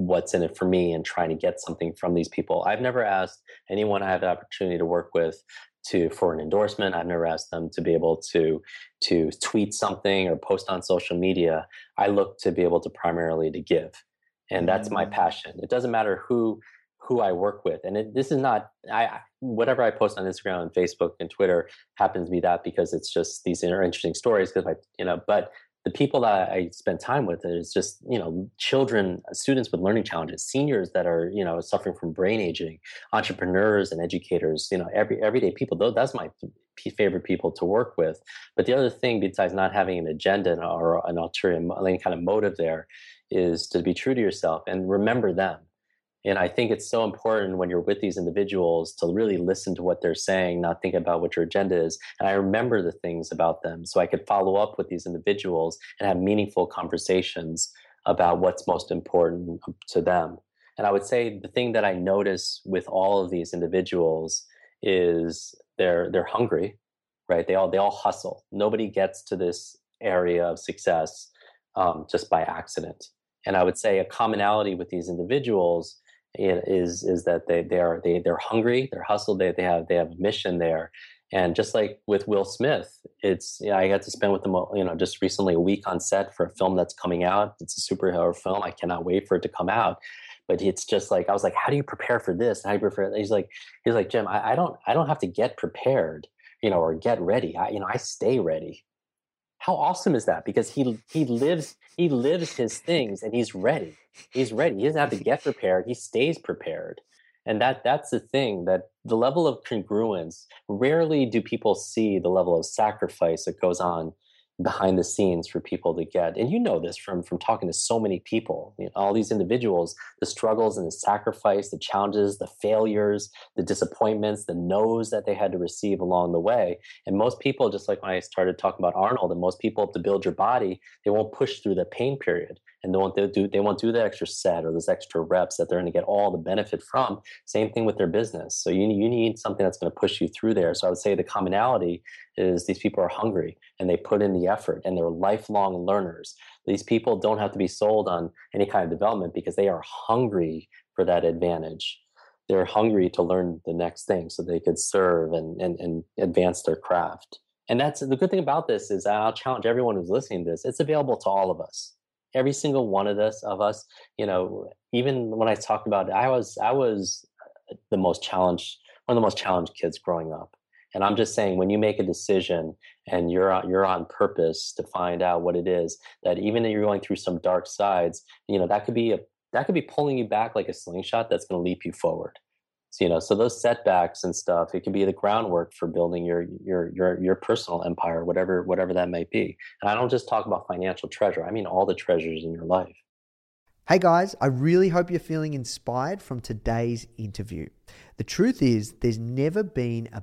what's in it for me and trying to get something from these people. I've never asked anyone I have the opportunity to work with to for an endorsement. I've never asked them to be able to to tweet something or post on social media. I look to be able to primarily to give. And that's my mm. passion. It doesn't matter who who I work with. And it, this is not I whatever I post on Instagram and Facebook and Twitter happens to be that because it's just these are interesting stories because I you know but the people that I spend time with is just you know children, students with learning challenges, seniors that are you know suffering from brain aging, entrepreneurs and educators. You know, every everyday people. Though that's my favorite people to work with. But the other thing, besides not having an agenda or an ulterior any kind of motive, there is to be true to yourself and remember them and I think it's so important when you're with these individuals to really listen to what they're saying, not think about what your agenda is. And I remember the things about them so I could follow up with these individuals and have meaningful conversations about what's most important to them. And I would say the thing that I notice with all of these individuals is they're they're hungry, right? They all they all hustle. Nobody gets to this area of success um, just by accident. And I would say a commonality with these individuals is is that they they are they they're hungry, they're hustled, they they have they have a mission there. And just like with Will Smith, it's yeah, I got to spend with him, you know, just recently a week on set for a film that's coming out. It's a superhero film. I cannot wait for it to come out. But it's just like I was like, how do you prepare for this? How do you prepare? He's like, he's like, Jim, I, I don't I don't have to get prepared, you know, or get ready. I you know I stay ready. How awesome is that? Because he he lives he lives his things and he's ready he's ready. He doesn't have to get prepared. He stays prepared. And that that's the thing that the level of congruence, rarely do people see the level of sacrifice that goes on behind the scenes for people to get. And you know this from from talking to so many people. You know, all these individuals the struggles and the sacrifice the challenges the failures the disappointments the no's that they had to receive along the way. And most people just like when i started talking about arnold and most people to build your body they won't push through the pain period and they won't do they won't do the extra set or those extra reps that they're going to get all the benefit from. Same thing with their business. So you you need something that's going to push you through there. So I would say the commonality is these people are hungry and they put in the effort and they're lifelong learners. These people don't have to be sold on any kind of development because they are hungry for that advantage. They're hungry to learn the next thing so they could serve and, and, and advance their craft. And that's the good thing about this is I'll challenge everyone who's listening to this. It's available to all of us every single one of us of us you know even when i talk about it, i was i was uh, the most challenged one of the most challenged kids growing up. And i'm just saying when you make a decision and you're on, you're on purpose to find out what it is that even if you're going through some dark sides you know that could be a that could be pulling you back like a slingshot that's going to leap you forward so, you know, so those setbacks and stuff, it can be the groundwork for building your your your your personal empire, whatever whatever that may be. And I don't just talk about financial treasure; I mean all the treasures in your life. Hey guys, I really hope you're feeling inspired from today's interview. The truth is, there's never been a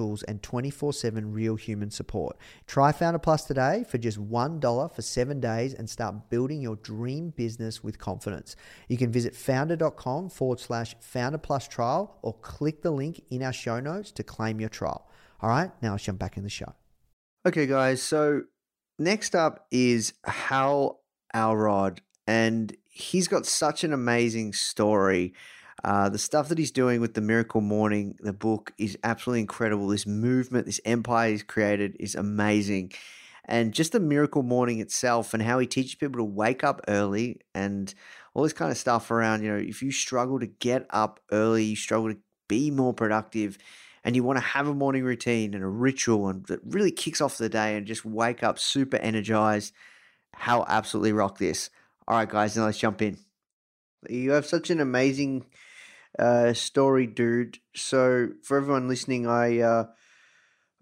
and 24 7 real human support. Try Foundr Plus today for just $1 for seven days and start building your dream business with confidence. You can visit foundr.com forward slash founder plus trial or click the link in our show notes to claim your trial. All right, now let's jump back in the show. Okay, guys, so next up is Hal Elrod, and he's got such an amazing story. Uh, the stuff that he's doing with the Miracle Morning, the book, is absolutely incredible. This movement, this empire he's created is amazing. And just the Miracle Morning itself and how he teaches people to wake up early and all this kind of stuff around, you know, if you struggle to get up early, you struggle to be more productive, and you want to have a morning routine and a ritual and that really kicks off the day and just wake up super energized, how absolutely rock this. All right, guys, now let's jump in. You have such an amazing uh, story, dude. So for everyone listening, I uh,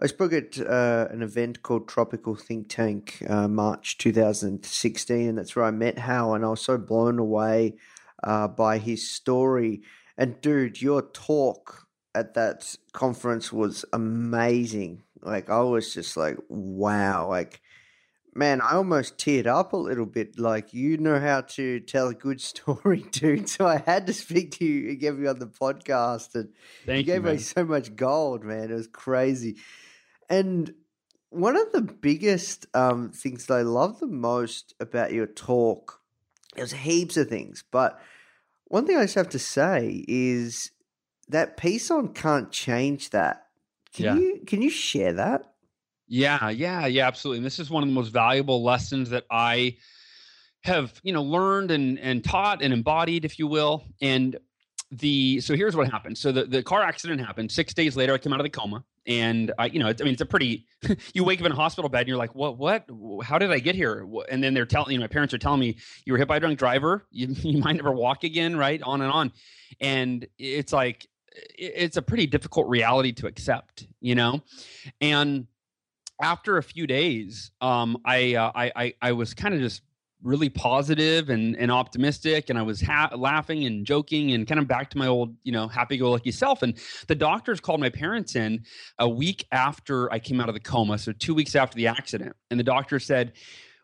I spoke at uh, an event called Tropical Think Tank, uh, March 2016, and that's where I met Hal, and I was so blown away uh, by his story. And dude, your talk at that conference was amazing. Like I was just like, wow, like man, I almost teared up a little bit. Like you know how to tell a good story, dude. So I had to speak to you and get you on the podcast, and Thank you you, gave me so much gold, man. It was crazy. And one of the biggest um, things that I love the most about your talk, there's heaps of things, but one thing I just have to say is that piece on can't change that. Can Yeah. you can you share that? Yeah, yeah, yeah, absolutely. And this is one of the most valuable lessons that I have, you know, learned and and taught and embodied, if you will. And the so here's what happened. So the, the car accident happened. Six days later, I came out of the coma, and I, you know, I mean, it's a pretty. you wake up in a hospital bed, and you're like, what, what? How did I get here? And then they're telling, you know, my parents are telling me you were hit by a drunk driver. You you might never walk again, right? On and on, and it's like it's a pretty difficult reality to accept, you know, and after a few days, um, I, uh, I I I was kind of just really positive and and optimistic, and I was ha- laughing and joking and kind of back to my old you know happy-go-lucky self. And the doctors called my parents in a week after I came out of the coma, so two weeks after the accident, and the doctor said.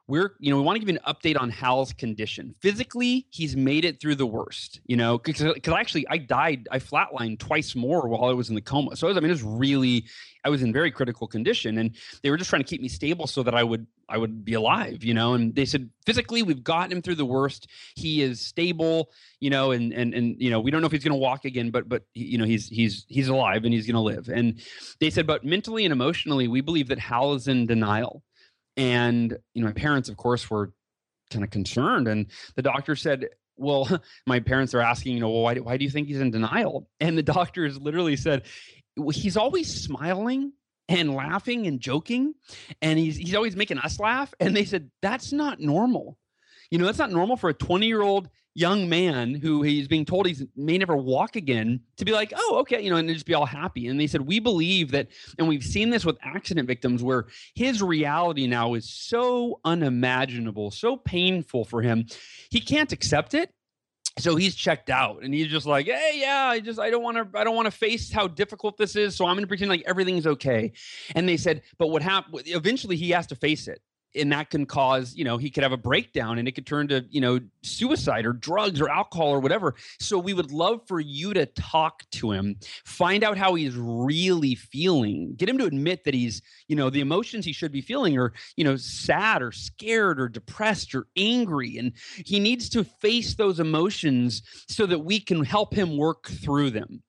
We're, you know, we want to give you an update on Hal's condition. Physically, he's made it through the worst, you know, because actually I died, I flatlined twice more while I was in the coma. So, I, was, I mean, it was really, I was in very critical condition and they were just trying to keep me stable so that I would I would be alive, you know. And they said physically we've gotten him through the worst. He is stable, you know, and and and you know we don't know if he's going to walk again, but but you know he's he's he's alive and he's going to live. And they said, but mentally and emotionally, we believe that Hal is in denial. And you know, my parents, of course, were kind of concerned, and the doctor said. Well, my parents are asking, you know, well, why do, why do you think he's in denial? And the doctors literally said, he's always smiling and laughing and joking and he's he's always making us laugh and they said that's not normal you know that's not normal for a 20 year old young man who he's being told he may never walk again to be like oh okay you know and just be all happy. And they said we believe that and we've seen this with accident victims where his reality now is so unimaginable so painful for him he can't accept it. So he's checked out and he's just like hey yeah i just i don't want to i don't want to face how difficult this is so i'm going to pretend like everything's okay. And they said but what happened eventually he has to face it and that can cause you know he could have a breakdown and it could turn to you know suicide or drugs or alcohol or whatever. So we would love for you to talk to him find out how he's really feeling get him to admit that he's you know the emotions he should be feeling are you know sad or scared or depressed or angry. And he needs to face those emotions so that we can help him work through them.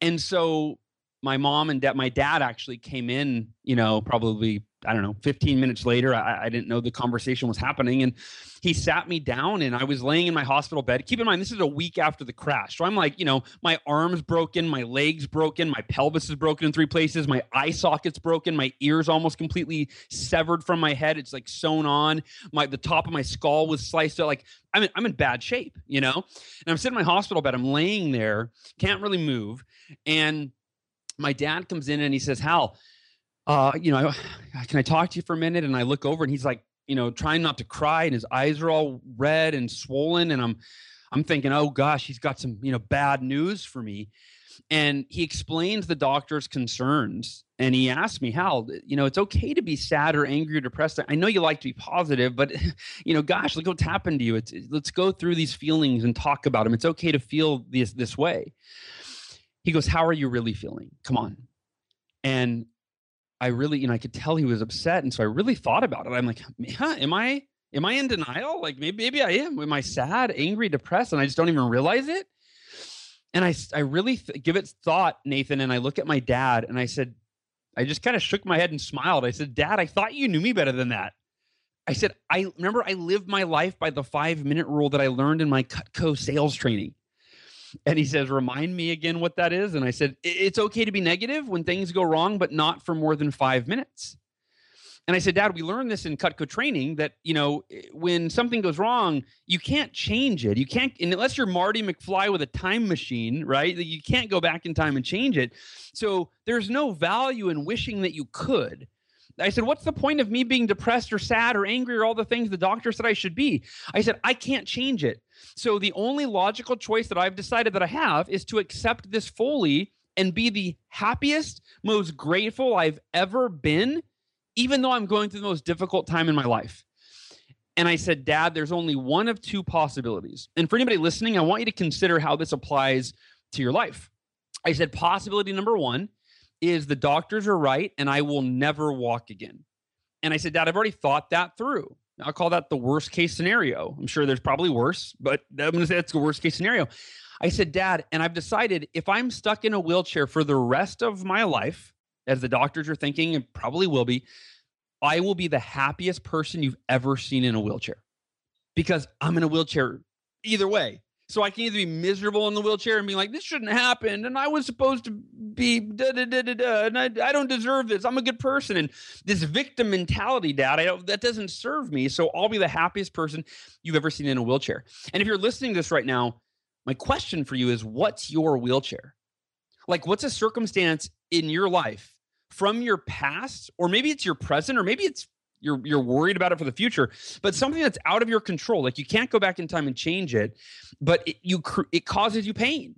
And so my mom and dad my dad actually came in you know probably I don't know, 15 minutes later, I, I, didn't know the conversation was happening. And he sat me down and I was laying in my hospital bed. Keep in mind, this is a week after the crash. So I'm like, you know, my arm's broken, my legs broken, my pelvis is broken in three places, my eye socket's broken, my ears almost completely severed from my head. It's like sewn on. My the top of my skull was sliced out. Like I'm in, I'm in bad shape, you know? And I'm sitting in my hospital bed, I'm laying there, can't really move. And my dad comes in and he says, Hal, uh, you know, can I talk to you for a minute? And I look over and he's like, you know, trying not to cry and his eyes are all red and swollen. And I'm, I'm thinking, oh gosh, he's got some, you know, bad news for me. And he explains the doctor's concerns. And he asked me, Hal, you know, it's okay to be sad or angry or depressed. I know you like to be positive, but, you know, gosh, look what's happened to you. It's, let's go through these feelings and talk about them. It's okay to feel this, this way. He goes, How are you really feeling? Come on. And I really, you know, I could tell he was upset, and so I really thought about it. I'm like, huh, am I, am I in denial? Like maybe, maybe I am. Am I sad, angry, depressed, and I just don't even realize it? And I, I really th- give it thought, Nathan. And I look at my dad, and I said, I just kind of shook my head and smiled. I said, Dad, I thought you knew me better than that. I said, I remember I lived my life by the five minute rule that I learned in my Cutco sales training. And he says, Remind me again what that is. And I said, It's okay to be negative when things go wrong, but not for more than five minutes. And I said, Dad, we learned this in Cutco training that, you know, when something goes wrong, you can't change it. You can't, unless you're Marty McFly with a time machine, right? You can't go back in time and change it. So there's no value in wishing that you could. I said, What's the point of me being depressed or sad or angry or all the things the doctor said I should be? I said, I can't change it. So the only logical choice that I've decided that I have is to accept this fully and be the happiest, most grateful I've ever been, even though I'm going through the most difficult time in my life. And I said, Dad, there's only one of two possibilities. And for anybody listening, I want you to consider how this applies to your life. I said, possibility number one is the doctors are right and I will never walk again. And I said, Dad, I've already thought that through. I'll call that the worst case scenario. I'm sure there's probably worse, but I'm going to say that's the worst case scenario. I said, Dad, and I've decided if I'm stuck in a wheelchair for the rest of my life, as the doctors are thinking and probably will be, I will be the happiest person you've ever seen in a wheelchair because I'm in a wheelchair either way. So I can either be miserable in the wheelchair and be like, this shouldn't happen. And I was supposed to be da da da da da. And I, I don't deserve this. I'm a good person. And this victim mentality, dad, I don't, that doesn't serve me. So I'll be the happiest person you've ever seen in a wheelchair. And if you're listening to this right now, my question for you is what's your wheelchair? Like, what's a circumstance in your life from your past, or maybe it's your present, or maybe it's you're you're worried about it for the future but something that's out of your control like you can't go back in time and change it but it, you it causes you pain.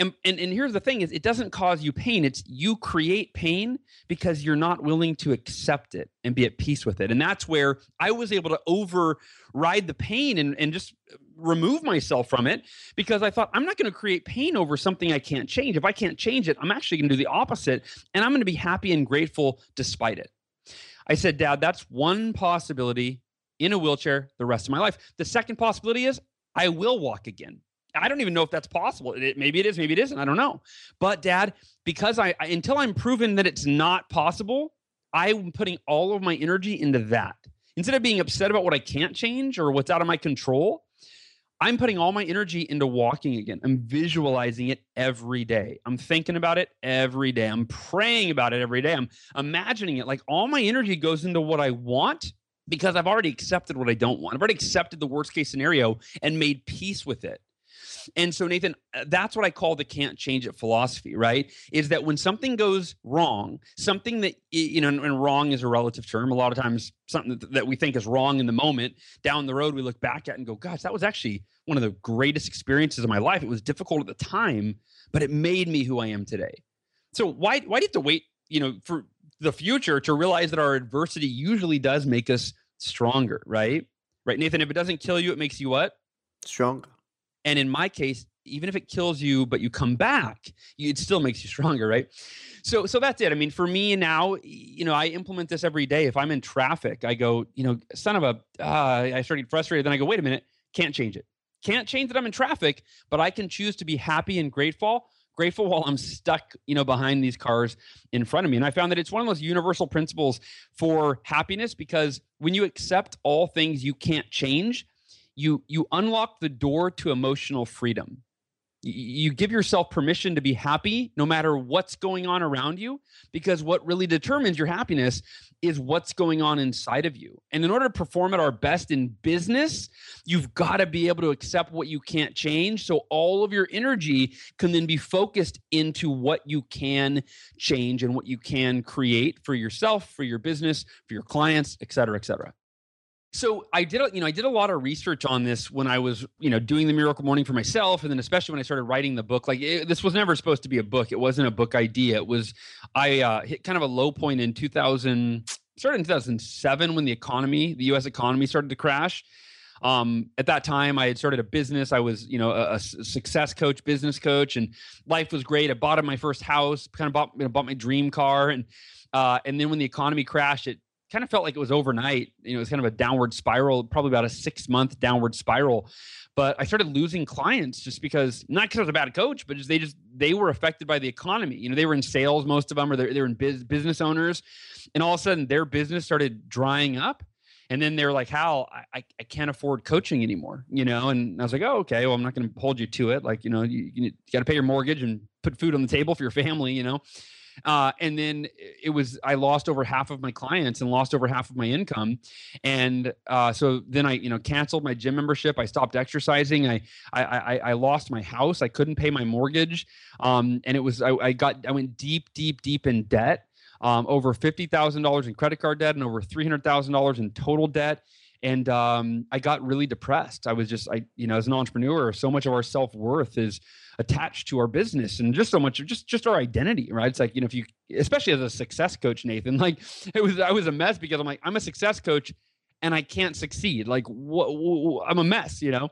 And, and and here's the thing is it doesn't cause you pain it's you create pain because you're not willing to accept it and be at peace with it. And that's where i was able to override the pain and, and just remove myself from it because i thought i'm not going to create pain over something i can't change. If i can't change it i'm actually going to do the opposite and i'm going to be happy and grateful despite it I said, Dad, that's one possibility in a wheelchair the rest of my life. The second possibility is I will walk again. I don't even know if that's possible. It, maybe it is, maybe it isn't. I don't know. But dad, because I, I until I'm proven that it's not possible, I'm putting all of my energy into that. Instead of being upset about what I can't change or what's out of my control, I'm putting all my energy into walking again. I'm visualizing it every day. I'm thinking about it every day. I'm praying about it every day. I'm imagining it. Like all my energy goes into what I want because I've already accepted what I don't want. I've already accepted the worst case scenario and made peace with it. And so, Nathan, uh, that's what I call the can't change it philosophy, right? Is that when something goes wrong, something that, you know, and wrong is a relative term. A lot of times, something that we think is wrong in the moment, down the road, we look back at and go, gosh, that was actually one of the greatest experiences of my life. It was difficult at the time, but it made me who I am today. So, why, why do you have to wait, you know, for the future to realize that our adversity usually does make us stronger, right? Right, Nathan, if it doesn't kill you, it makes you what? Stronger. And in my case, even if it kills you, but you come back, it still makes you stronger, right? So, so that's it. I mean, for me now, you know, I implement this every day. If I'm in traffic, I go, you know, son of a, uh, I start getting frustrated. Then I go, wait a minute, can't change it. Can't change that I'm in traffic, but I can choose to be happy and grateful, grateful while I'm stuck, you know, behind these cars in front of me. And I found that it's one of those universal principles for happiness because when you accept all things you can't change, you you unlock the door to emotional freedom. You give yourself permission to be happy no matter what's going on around you because what really determines your happiness is what's going on inside of you. And in order to perform at our best in business you've got to be able to accept what you can't change. So all of your energy can then be focused into what you can change and what you can create for yourself for your business for your clients et cetera et cetera so I did, you know, I did a lot of research on this when I was, you know, doing the Miracle Morning for myself, and then especially when I started writing the book. Like it, this was never supposed to be a book; it wasn't a book idea. It was I uh, hit kind of a low point in 2000, started in 2007 when the economy, the U.S. economy, started to crash. Um, at that time, I had started a business. I was, you know, a, a, success coach, business coach, and life was great. I bought my first house, kind of bought, you know, bought my dream car, and uh, and then when the economy crashed, it kind of felt like it was overnight. You know, it was kind of a downward spiral, probably about a six month downward spiral. But I started losing clients just because, not because I was a bad coach, but just they just they were affected by the economy. You know, they were in sales, most of them, or they're, they're in biz, business owners, and all of a sudden their business started drying up. And then they're like, Hal, I, I can't afford coaching anymore, you know? And I was like, oh, okay, well, I'm not going to hold you to it. Like, you know, you, you got to pay your mortgage and put food on the table for your family, you know? Uh, and then it was I lost over half of my clients and lost over half of my income, and uh, so then I you know canceled my gym membership. I stopped exercising. I I I, I lost my house. I couldn't pay my mortgage, um, and it was I, I got I went deep deep deep in debt. Um, over fifty thousand dollars in credit card debt and over three hundred thousand dollars in total debt and um, I got really depressed. I was just, I, you know, as an entrepreneur, so much of our self worth is attached to our business, and just so much just just our identity, right? It's like you know, if you, especially as a success coach, Nathan, like it was, I was a mess because I'm like, I'm a success coach, and I can't succeed. Like, what? Wh- I'm a mess, you know.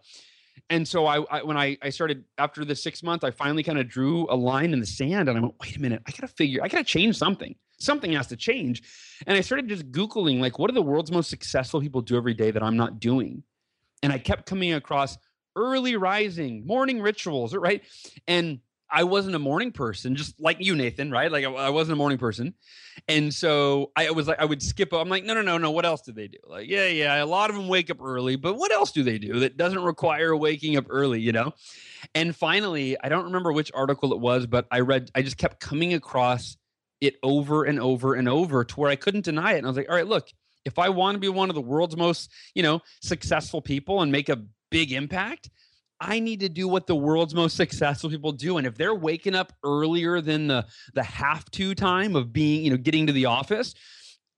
And so I, I when I, I started after the six months, I finally kind of drew a line in the sand, and I went, wait a minute, I gotta figure, I gotta change something something has to change. And I started just Googling, like, what do the world's most successful people do every day that I'm not doing? And I kept coming across early rising, morning rituals, right? And I wasn't a morning person, just like you, Nathan, right? Like I, I, wasn't a morning person, and so I was like, I would skip. I'm like, no, no, no, no. What else do they do? Like, yeah, yeah. A lot of them wake up early, but what else do they do that doesn't require waking up early? You know. And finally, I don't remember which article it was, but I read. I just kept coming across it over and over and over to where I couldn't deny it. And I was like, all right, look, if I want to be one of the world's most, you know, successful people and make a big impact, I need to do what the world's most successful people do. And if they're waking up earlier than the the have to time of being, you know, getting to the office,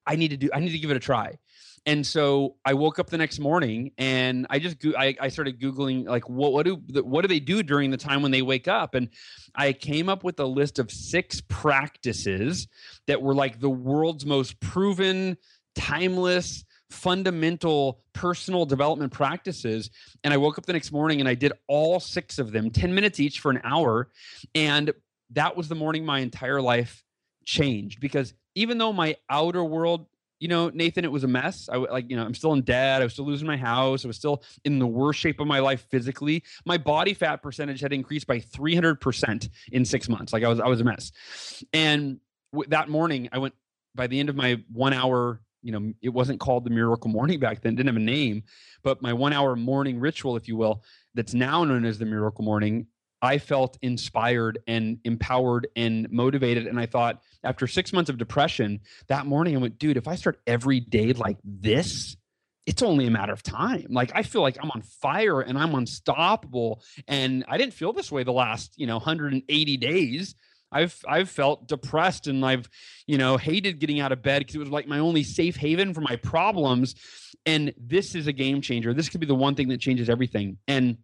I need to do I need to give it a try. And so I woke up the next morning and I just I, I started googling like what what do what do they do during the time when they wake up? And I came up with a list of six practices that were like the world's most proven timeless fundamental personal development practices. And I woke up the next morning and I did all six of them 10 minutes each for an hour. And that was the morning my entire life changed because even though my outer world you know, Nathan, it was a mess. I like, you know, I'm still in debt. I was still losing my house. I was still in the worst shape of my life physically. My body fat percentage had increased by 300% in six months. Like I was, I was a mess. And w- that morning, I went by the end of my one hour. You know, it wasn't called the Miracle Morning back then; didn't have a name, but my one hour morning ritual, if you will, that's now known as the Miracle Morning. I felt inspired and empowered and motivated. And I thought, after six months of depression, that morning I went, dude, if I start every day like this, it's only a matter of time. Like I feel like I'm on fire and I'm unstoppable. And I didn't feel this way the last, you know, 180 days. I've I've felt depressed and I've, you know, hated getting out of bed because it was like my only safe haven for my problems. And this is a game changer. This could be the one thing that changes everything. And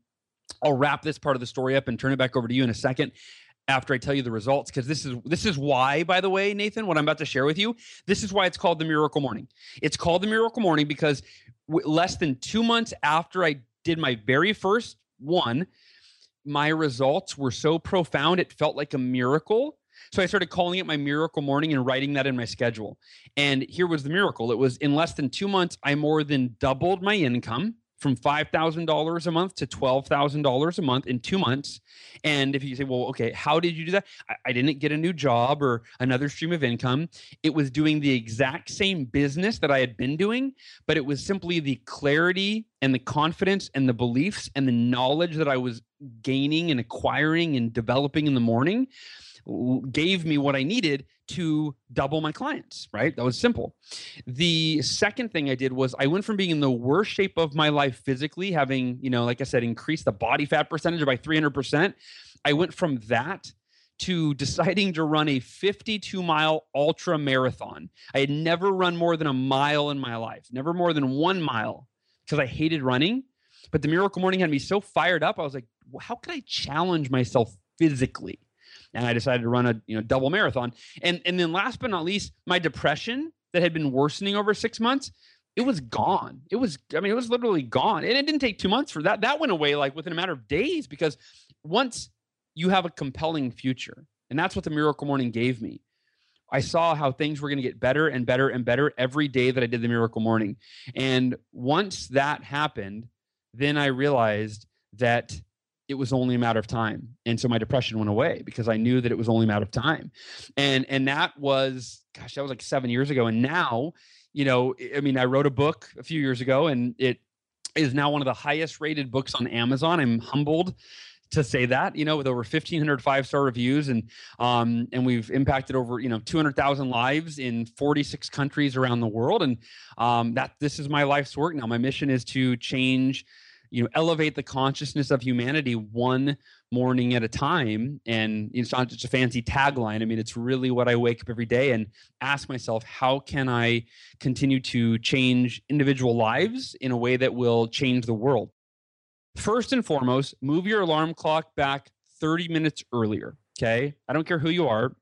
I'll wrap this part of the story up and turn it back over to you in a second after I tell you the results because this is this is why by the way Nathan what I'm about to share with you this is why it's called the miracle morning. It's called the miracle morning because w- less than 2 months after I did my very first one my results were so profound it felt like a miracle. So I started calling it my miracle morning and writing that in my schedule. And here was the miracle. It was in less than 2 months I more than doubled my income from $5,000 a month to $12,000 a month in two months. And if you say, well, okay, how did you do that? I, I, didn't get a new job or another stream of income. It was doing the exact same business that I had been doing, but it was simply the clarity and the confidence and the beliefs and the knowledge that I was gaining and acquiring and developing in the morning gave me what I needed to double my clients, right? That was simple. The second thing I did was I went from being in the worst shape of my life physically, having, you know, like I said, increased the body fat percentage by 300%. I went from that to deciding to run a 52 mile ultra marathon. I had never run more than a mile in my life, never more than one mile because I hated running. But the Miracle Morning had me so fired up. I was like, well, how could I challenge myself physically? And I decided to run a you know double marathon. And and then last but not least, my depression that had been worsening over six months, it was gone. It was I mean it was literally gone, and it didn't take two months for that. That went away like within a matter of days because once you have a compelling future, and that's what the Miracle Morning gave me. I saw how things were going to get better and better and better every day that I did the Miracle Morning. And once that happened, then I realized that it was only a matter of time. And so my depression went away because i knew that it was only a matter of time. And and that was gosh that was like seven years ago. And now you know i mean i wrote a book a few years ago and it is now one of the highest rated books on amazon. I'm humbled to say that you know with over 1500 five star reviews and um and we've impacted over you know 200,000 lives in 46 countries around the world. And um that this is my life's work now. My mission is to change you know elevate the consciousness of humanity one morning at a time. And it's not just a fancy tagline. I mean it's really what i wake up every day and ask myself how can i continue to change individual lives in a way that will change the world? First and foremost move your alarm clock back 30 minutes earlier okay? I don't care who you are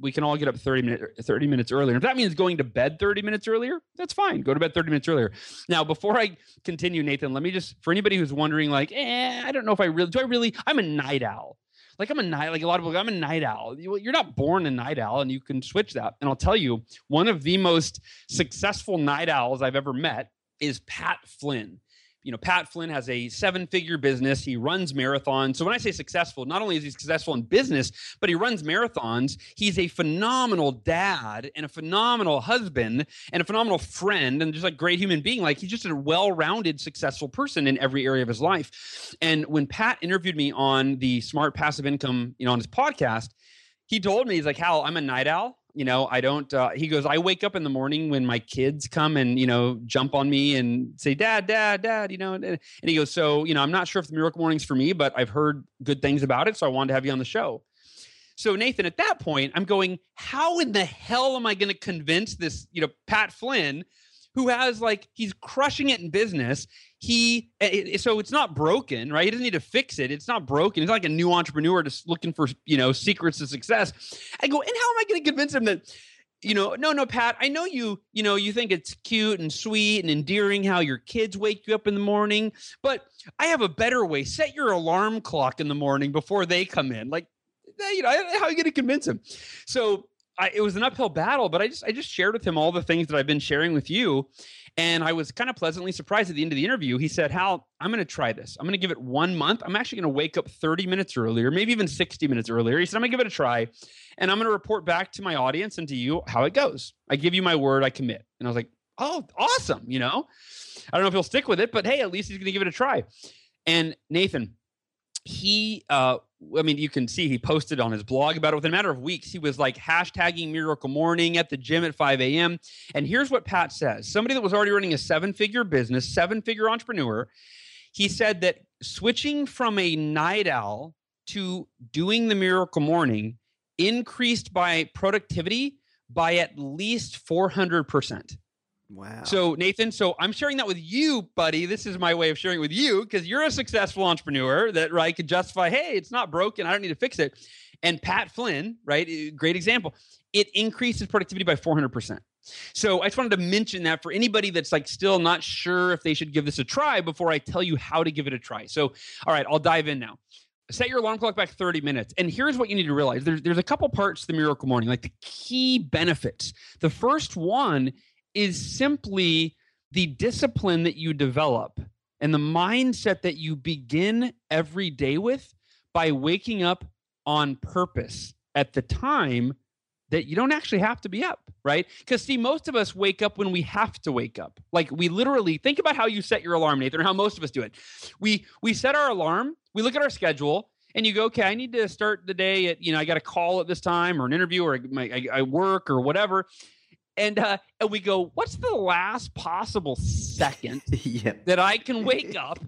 we can all get up 30 minutes 30 minutes earlier. If that means going to bed 30 minutes earlier, that's fine. Go to bed 30 minutes earlier. Now, before I continue, Nathan, let me just for anybody who's wondering, like, eh, I don't know if I really do I really I'm a night owl. Like I'm a night, like a lot of people, I'm a night owl. You're not born a night owl, and you can switch that. And I'll tell you, one of the most successful night owls I've ever met is Pat Flynn you know, Pat Flynn has a seven figure business. He runs marathons. So when I say successful, not only is he successful in business, but he runs marathons. He's a phenomenal dad and a phenomenal husband and a phenomenal friend and just like great human being. Like he's just a well rounded, successful person in every area of his life. And when Pat interviewed me on the Smart Passive Income, you know, on his podcast, he told me, he's like, Hal, I'm a night owl you know i don't uh, he goes i wake up in the morning when my kids come and you know jump on me and say dad dad dad you know and he goes so you know i'm not sure if the miracle morning's for me but i've heard good things about it so i wanted to have you on the show. So nathan at that point i'm going how in the hell am i going to convince this you know pat flynn who has like he's crushing it in business. He eh, it, so it's not broken right? He doesn't need to fix it. It's not broken. He's not like a new entrepreneur just looking for you know secrets to success. I go and how am i going to convince him that you know no no pat i know you you know you think it's cute and sweet and endearing how your kids wake you up in the morning but i have a better way. Set your alarm clock in the morning before they come in. Like eh, you know how are you going to convince him? So I, it was an uphill battle, but I just I just shared with him all the things that I've been sharing with you, and I was kind of pleasantly surprised at the end of the interview. He said, "Hal, I'm going to try this. I'm going to give it one month. I'm actually going to wake up 30 minutes earlier, maybe even 60 minutes earlier." He said, "I'm going to give it a try, and I'm going to report back to my audience and to you how it goes. I give you my word. I commit." And I was like, "Oh, awesome!" You know, I don't know if he'll stick with it, but hey, at least he's going to give it a try. And Nathan, he uh I mean, you can see he posted on his blog about it. Within a matter of weeks, he was like hashtagging Miracle Morning at the gym at 5 a.m. And here's what Pat says somebody that was already running a seven figure business, seven figure entrepreneur, he said that switching from a night owl to doing the Miracle Morning increased by productivity by at least 400%. Wow. So, Nathan, so I'm sharing that with you, buddy. This is my way of sharing with you because you're a successful entrepreneur that, right, could justify, hey, it's not broken. I don't need to fix it. And Pat Flynn, right, eh, great example. It increases productivity by 400%. So I just wanted to mention that for anybody that's like still not sure if they should give this a try before I tell you how to give it a try. So, all right, I'll dive in now set your alarm clock back 30 minutes. And here's what you need to realize there's, there's a couple parts to the miracle morning, like the key benefits. The first one is simply the discipline that you develop and the mindset that you begin every day with by waking up on purpose at the time that you don't actually have to be up, right? Because see, most of us wake up when we have to wake up. Like we literally think about how you set your alarm, Nathan, or how most of us do it. We we set our alarm, we look at our schedule, and you go, okay, I need to start the day at, you know, I got a call at this time or an interview or my, I, I work or whatever. And uh, and we go, what's the last possible second yep. that I can wake up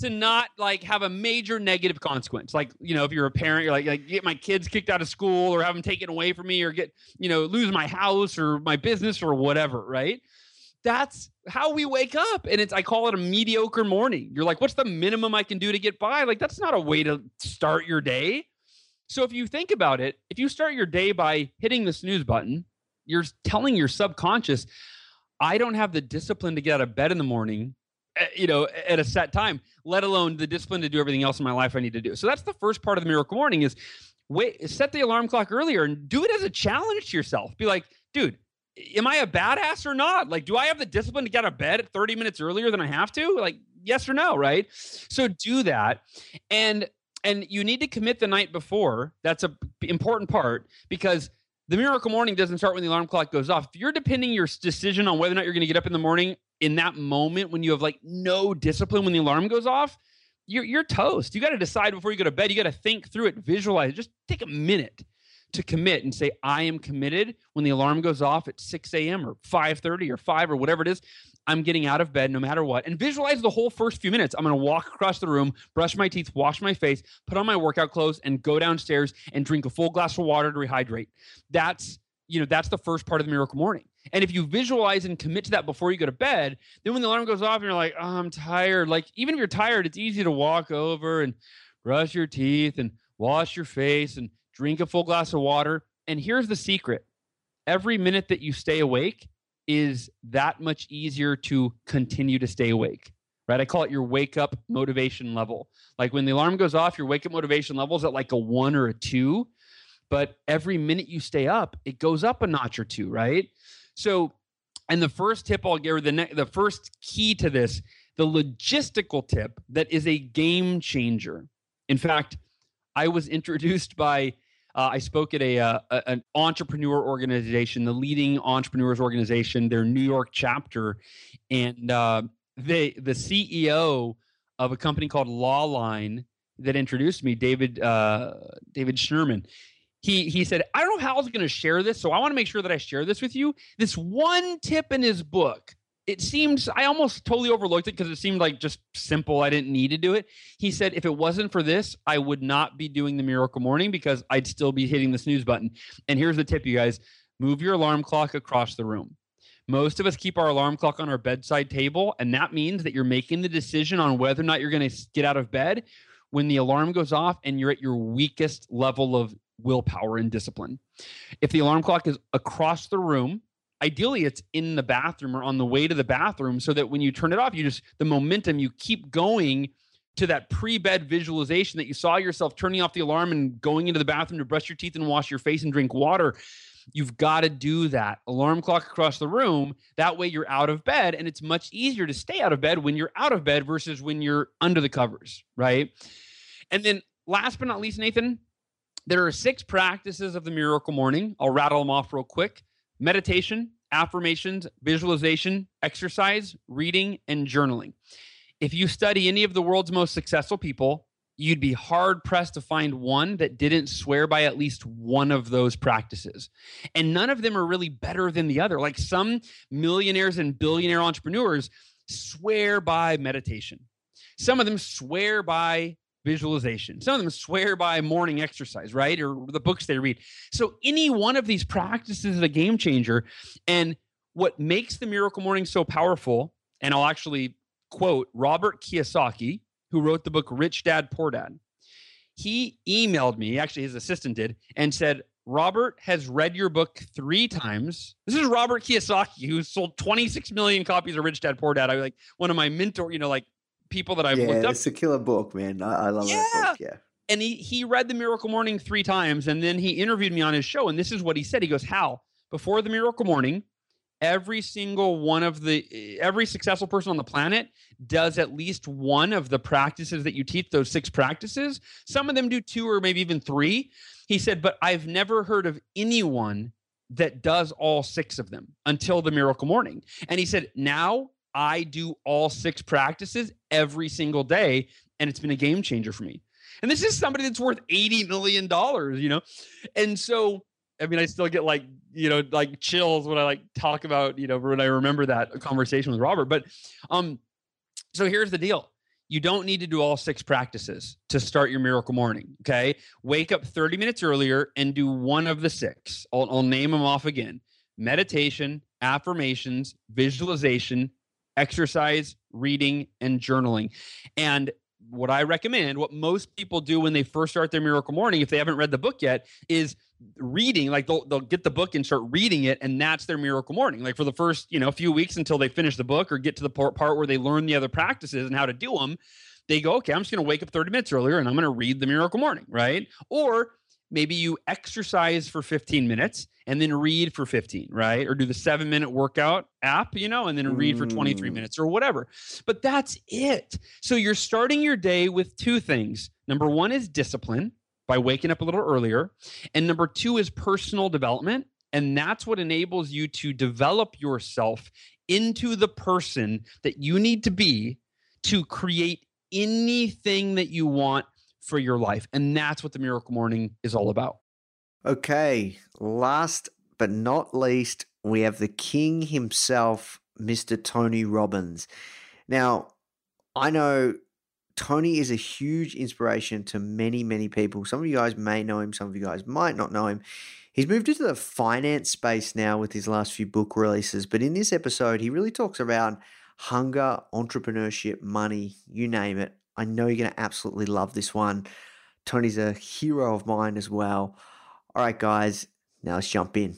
to not like have a major negative consequence. Like, you know, if you're a parent, you're like, like get my kids kicked out of school or have them taken away from me or get, you know, lose my house or my business or whatever, right? That's how we wake up. And it's, I call it a mediocre morning. You're like, what's the minimum I can do to get by? Like, that's not a way to start your day. So if you think about it, if you start your day by hitting the snooze button, you're telling your subconscious, I don't have the discipline to get out of bed in the morning Eh, you know, at a set time, let alone the discipline to do everything else in my life I need to do. So that's the first part of the miracle morning is wait, set the alarm clock earlier and do it as a challenge to yourself. Be like, dude, am I a badass or not? Like, do I have the discipline to get out of bed 30 minutes earlier than I have to? Like, yes or no, right? So do that. And and you need to commit the night before. That's a important part because the miracle morning doesn't start when the alarm clock goes off. If you're depending your decision on whether or not you're going to get up in the morning in that moment when you have like no discipline when the alarm goes off, you're you're toast. You got to decide before you go to bed. You got to think through it, visualize. it. Just take a minute to commit and say, I am committed when the alarm goes off at 6 a.m. or 5:30 or 5 or whatever it is. I'm getting out of bed no matter what. And visualize the whole first few minutes. I'm going to walk across the room, brush my teeth, wash my face, put on my workout clothes, and go downstairs and drink a full glass of water to rehydrate. That's you know that's the first part of the miracle morning. And if you visualize and commit to that before you go to bed, then when the alarm goes off and you're like, oh, I'm tired. Like even if you're tired, it's easy to walk over and brush your teeth and wash your face and drink a full glass of water. And here's the secret: every minute that you stay awake is that much easier to continue to stay awake right? I call it your wake up motivation level. Like when the alarm goes off, your wake up motivation level is at like a one or a two. But every minute you stay up, it goes up a notch or two, right? So, and the first tip I'll give, the ne- the first key to this, the logistical tip that is a game changer. In fact, I was introduced by uh, I spoke at a, uh, an entrepreneur organization, the leading entrepreneurs organization, their New York chapter, and uh, they the CEO of a company called Lawline that introduced me, David uh, David Schnurman. He he said, I don't know how I was going to share this, so I want to make sure that I share this with you. This one tip in his book it seems I almost totally overlooked it because it seemed like just simple. I didn't need to do it. He said, if it wasn't for this, I would not be doing the miracle morning because I'd still be hitting the snooze button. And here's the tip, you guys move your alarm clock across the room. Most of us keep our alarm clock on our bedside table, and that means that you're making the decision on whether or not you're going to get out of bed when the alarm goes off and you're at your weakest level of willpower and discipline. If the alarm clock is across the room, ideally it's in the bathroom or on the way to the bathroom so that when you turn it off you just the momentum you keep going to that pre-bed visualization that you saw yourself turning off the alarm and going into the bathroom to brush your teeth and wash your face and drink water. You've got to do that. Alarm clock across the room that way you're out of bed and it's much easier to stay out of bed when you're out of bed versus when you're under the covers right? And then last but not least nathan there are six practices of the miracle morning. I'll rattle them off real quick meditation, affirmations, visualization, exercise, reading, and journaling. If you study any of the world's most successful people, you'd be hard pressed to find one that didn't swear by at least one of those practices. And none of them are really better than the other. Like some millionaires and billionaire entrepreneurs swear by meditation, some of them swear by visualization. Some of them swear by morning exercise, right? Or the books they read. So any one of these practices is a game changer. And what makes the miracle morning so powerful, and I'll actually quote Robert Kiyosaki, who wrote the book Rich Dad Poor Dad. He emailed me, actually his assistant did, and said, Robert has read your book three times. This is Robert Kiyosaki, who sold 26 million copies of Rich Dad Poor Dad. I was like one of my mentor, you know, like people that I've yeah, looked up. It's a killer book, man. I, I love yeah. that book. Yeah. And he he read the Miracle Morning three times, and then he interviewed me on his show. And this is what he said. He goes, "Hal, before the Miracle Morning, every single one of the eh, every successful person on the planet does at least one of the practices that you teach those six practices some of them do two or maybe even three he said but i've never heard of anyone that does all six of them until the miracle morning and he said now i do all six practices every single day and it's been a game changer for me and this is somebody that's worth 80 million dollars you know and so I mean, I still get like, you know, like chills when I like talk about, you know, when I remember that conversation with Robert. But um, so here's the deal. You don't need to do all six practices to start your miracle morning. Okay. Wake up 30 minutes earlier and do one of the six. I'll, I'll name them off again meditation, affirmations, visualization, exercise, reading, and journaling. And what I recommend, what most people do when they first start their miracle morning, if they haven't read the book yet, is reading like they'll, they'll get the book and start reading it and that's their miracle morning like for the first you know few weeks until they finish the book or get to the part, part where they learn the other practices and how to do them they go okay i'm just going to wake up 30 minutes earlier and i'm going to read the miracle morning right or maybe you exercise for 15 minutes and then read for 15 right or do the seven minute workout app you know and then read for 23 Mm. minutes or whatever but that's it so you're starting your day with two things number one is discipline by waking up a little earlier. And number two is personal development. And that's what enables you to develop yourself into the person that you need to be to create anything that you want for your life. And that's what the Miracle Morning is all about. Okay, last but not least, we have the king himself, Mr. Tony Robbins. Now, I know Tony is a huge inspiration to many, many people. Some of you guys may know him, some of you guys might not know him. He's moved into the finance space now with his last few book releases, but in this episode, he really talks about hunger, entrepreneurship, money, you name it. I know you're going to absolutely love this one. Tony's a hero of mine as well. All right, guys, now let's jump in.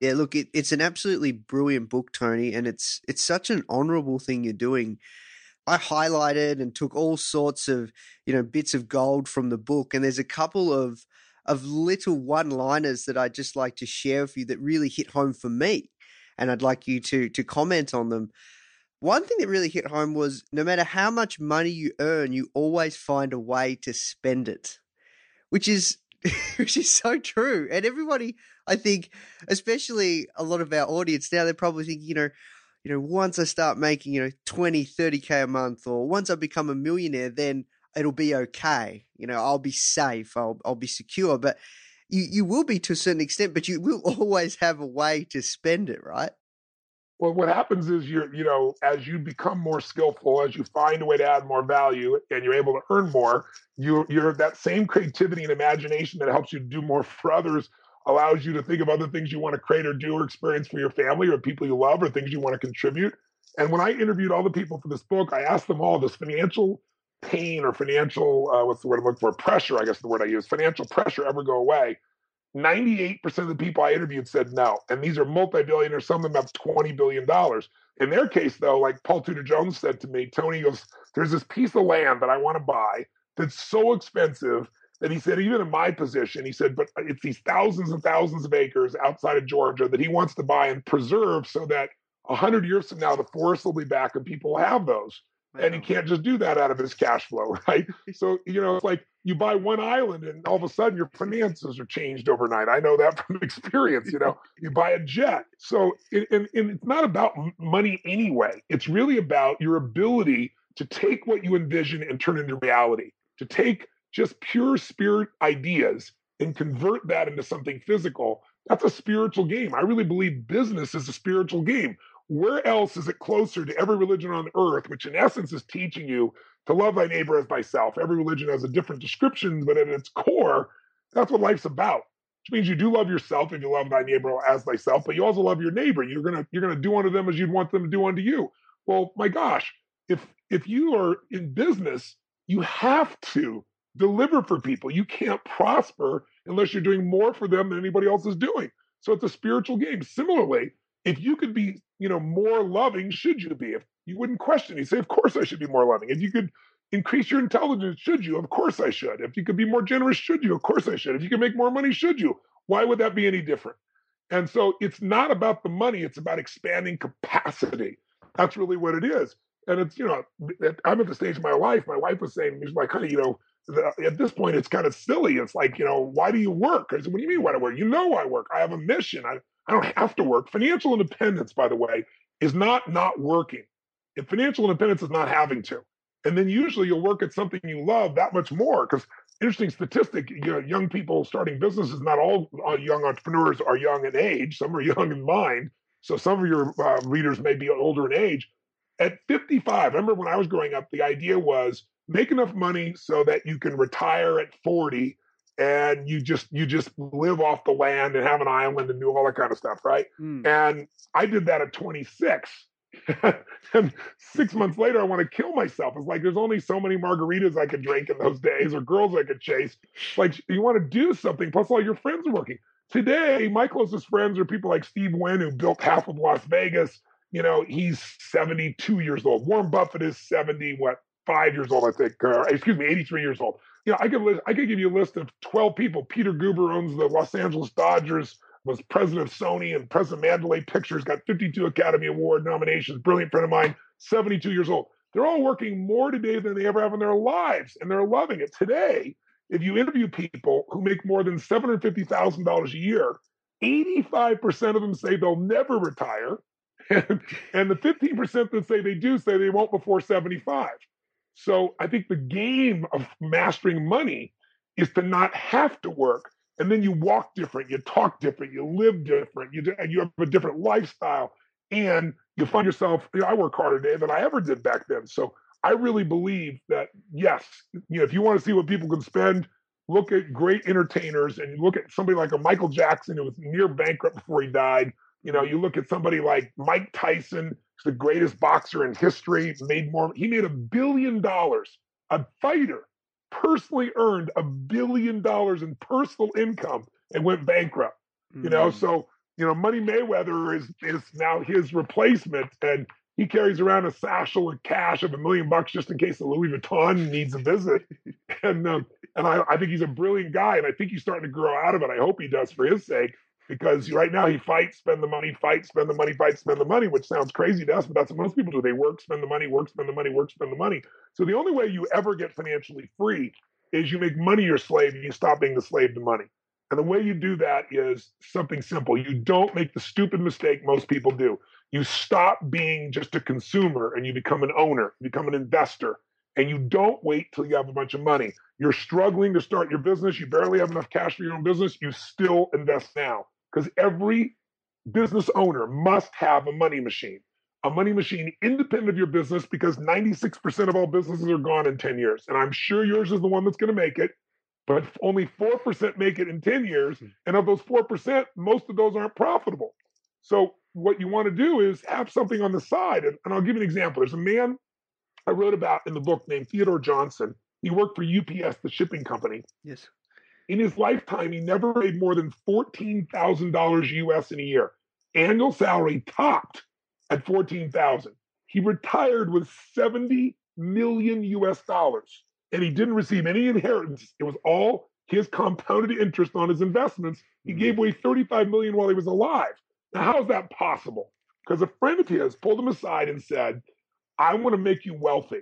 Yeah, look, it, it's an absolutely brilliant book, Tony, and it's it's such an honourable thing you're doing. I highlighted and took all sorts of you know bits of gold from the book, and there's a couple of of little one-liners that I'd just like to share with you that really hit home for me, and I'd like you to to comment on them. One thing that really hit home was no matter how much money you earn, you always find a way to spend it, which is which is so true. And everybody, I think, especially a lot of our audience now, they're probably thinking, you know, you know, once I start making, you know, 20, 30K a month, or once I become a millionaire, then it'll be okay. You know, I'll be safe, I'll, I'll be secure. But you, you will be to a certain extent, but you will always have a way to spend it, right? Well, what happens is you're, you know, as you become more skillful, as you find a way to add more value and you're able to earn more, you you're that same creativity and imagination that helps you do more for others allows you to think of other things you want to create or do or experience for your family or people you love or things you want to contribute. And when I interviewed all the people for this book, I asked them all, does financial pain or financial, uh, what's the word I'm looking for? Pressure, I guess the word I use, financial pressure ever go away? 98% of the people I interviewed said no. And these are multi billionaires, some of them have $20 billion. In their case, though, like Paul Tudor Jones said to me, Tony goes, There's this piece of land that I want to buy that's so expensive that he said, even in my position, he said, but it's these thousands and thousands of acres outside of Georgia that he wants to buy and preserve so that 100 years from now, the forest will be back and people will have those. And he can't just do that out of his cash flow, right? So, you know, it's like you buy one island and all of a sudden your finances are changed overnight. I know that from experience, you know, you buy a jet. So, and, and it's not about money anyway. It's really about your ability to take what you envision and turn into reality, to take just pure spirit ideas and convert that into something physical. That's a spiritual game. I really believe business is a spiritual game where else is it closer to every religion on earth, which in essence is teaching you to love thy neighbor as thyself? Every religion has a different description, but at its core, that's what life's about. Which means you do love yourself if you love thy neighbor as thyself, but you also love your neighbor. You're gonna you're gonna do unto them as you'd want them to do unto you. Well, my gosh, if if you are in business, you have to deliver for people. You can't prosper unless you're doing more for them than anybody else is doing. So it's a spiritual game. Similarly, if you could be you know more loving should you be if you wouldn't question you say of course i should be more loving if you could increase your intelligence should you of course i should if you could be more generous should you of course i should if you could make more money should you why would that be any different And so it's not about the money, it's about expanding capacity. That's really what it is. And it's, you know, I'm at the stage of my life. My wife was saying, she's like, of, you know, at this point, it's kind of silly. It's like, you know, why do you work? I said, what do you mean, why do I work? You know, I work. I have a mission. I, I don't have to work. Financial independence, by the way, is not not working. And financial independence is not having to. And then usually you'll work at something you love that much more. Because interesting statistic, you know, young people starting businesses, not all young entrepreneurs are young in age. Some are young in mind. So some of your uh, readers may be older in age. At 55, I remember when I was growing up, the idea was make enough money so that you can retire at 40 and you just you just live off the land and have an island and do all that kind of stuff right mm. and i did that at 26 and six months later i want to kill myself it's like there's only so many margaritas i could drink in those days or girls i could chase like you want to do something plus all your friends are working today my closest friends are people like steve wynn who built half of las vegas you know he's 72 years old warren buffett is 70 what five years old, I think. Uh, excuse me, 83 years old. You know, I could list, I could give you a list of 12 people. Peter Guber owns the Los Angeles Dodgers, was president of Sony and president of Mandalay Pictures, got 52 Academy Award nominations. Brilliant friend of mine, 72 years old. They're all working more today than they ever have in their lives, and they're loving it. Today, if you interview people who make more than $750,000 a year, 85% of them say they'll never retire. And, and the 15% that say they do say they won't before 75. So I think the game of mastering money is to not have to work. And then you walk different, you talk different, you live different, you, and you have a different lifestyle. And you find yourself, you know, I work harder today than I ever did back then. So I really believe that, yes, you know, if you want to see what people can spend, look at great entertainers and look at somebody like a Michael Jackson who was near bankrupt before he died. You know, you look at somebody like Mike Tyson, the greatest boxer in history, made more, he made a billion dollars. A fighter personally earned a billion dollars in personal income and went bankrupt. Mm-hmm. You know, mm. so you know, Money Mayweather is is now his replacement, and he carries around a satchel of cash of a million bucks just in case the Louis Vuitton needs a visit. and um, and I, I think he's a brilliant guy, and I think he's starting to grow out of it. I hope he does for his sake because right now he fights, spend the money, fight, spend the money, fight, spend the money, which sounds crazy to us, but that's what most people do. They work, spend the money, work, spend the money, work, spend the money. So the only way you ever get financially free is you make money your slave and you stop being the slave to money. And the way you do that is something simple. You don't make the stupid mistake most people do. You stop being just a consumer and you become an owner, you become an investor. And you don't wait till you have a bunch of money. You're struggling to start your business. You barely have enough cash for your own business. You still invest now because every business owner must have a money machine, a money machine independent of your business because 96% of all businesses are gone in 10 years. And I'm sure yours is the one that's going to make it, but only 4% make it in 10 years. Hmm. And of those 4%, most of those aren't profitable. So what you want to do is have something on the side. And, and I'll give you an example. There's a man I wrote about in the book named Theodore Johnson. He worked for UPS, the shipping company. Yes. In his lifetime, he never made more than $14,000 US in a year. Annual salary topped at 14,000. He retired with 70 million US dollars and he didn't receive any inheritance. It was all his compounded interest on his investments. He mm-hmm. gave away 35 million while he was alive. Now, how is that possible? Because a friend of his pulled him aside and said, I want to make you wealthy.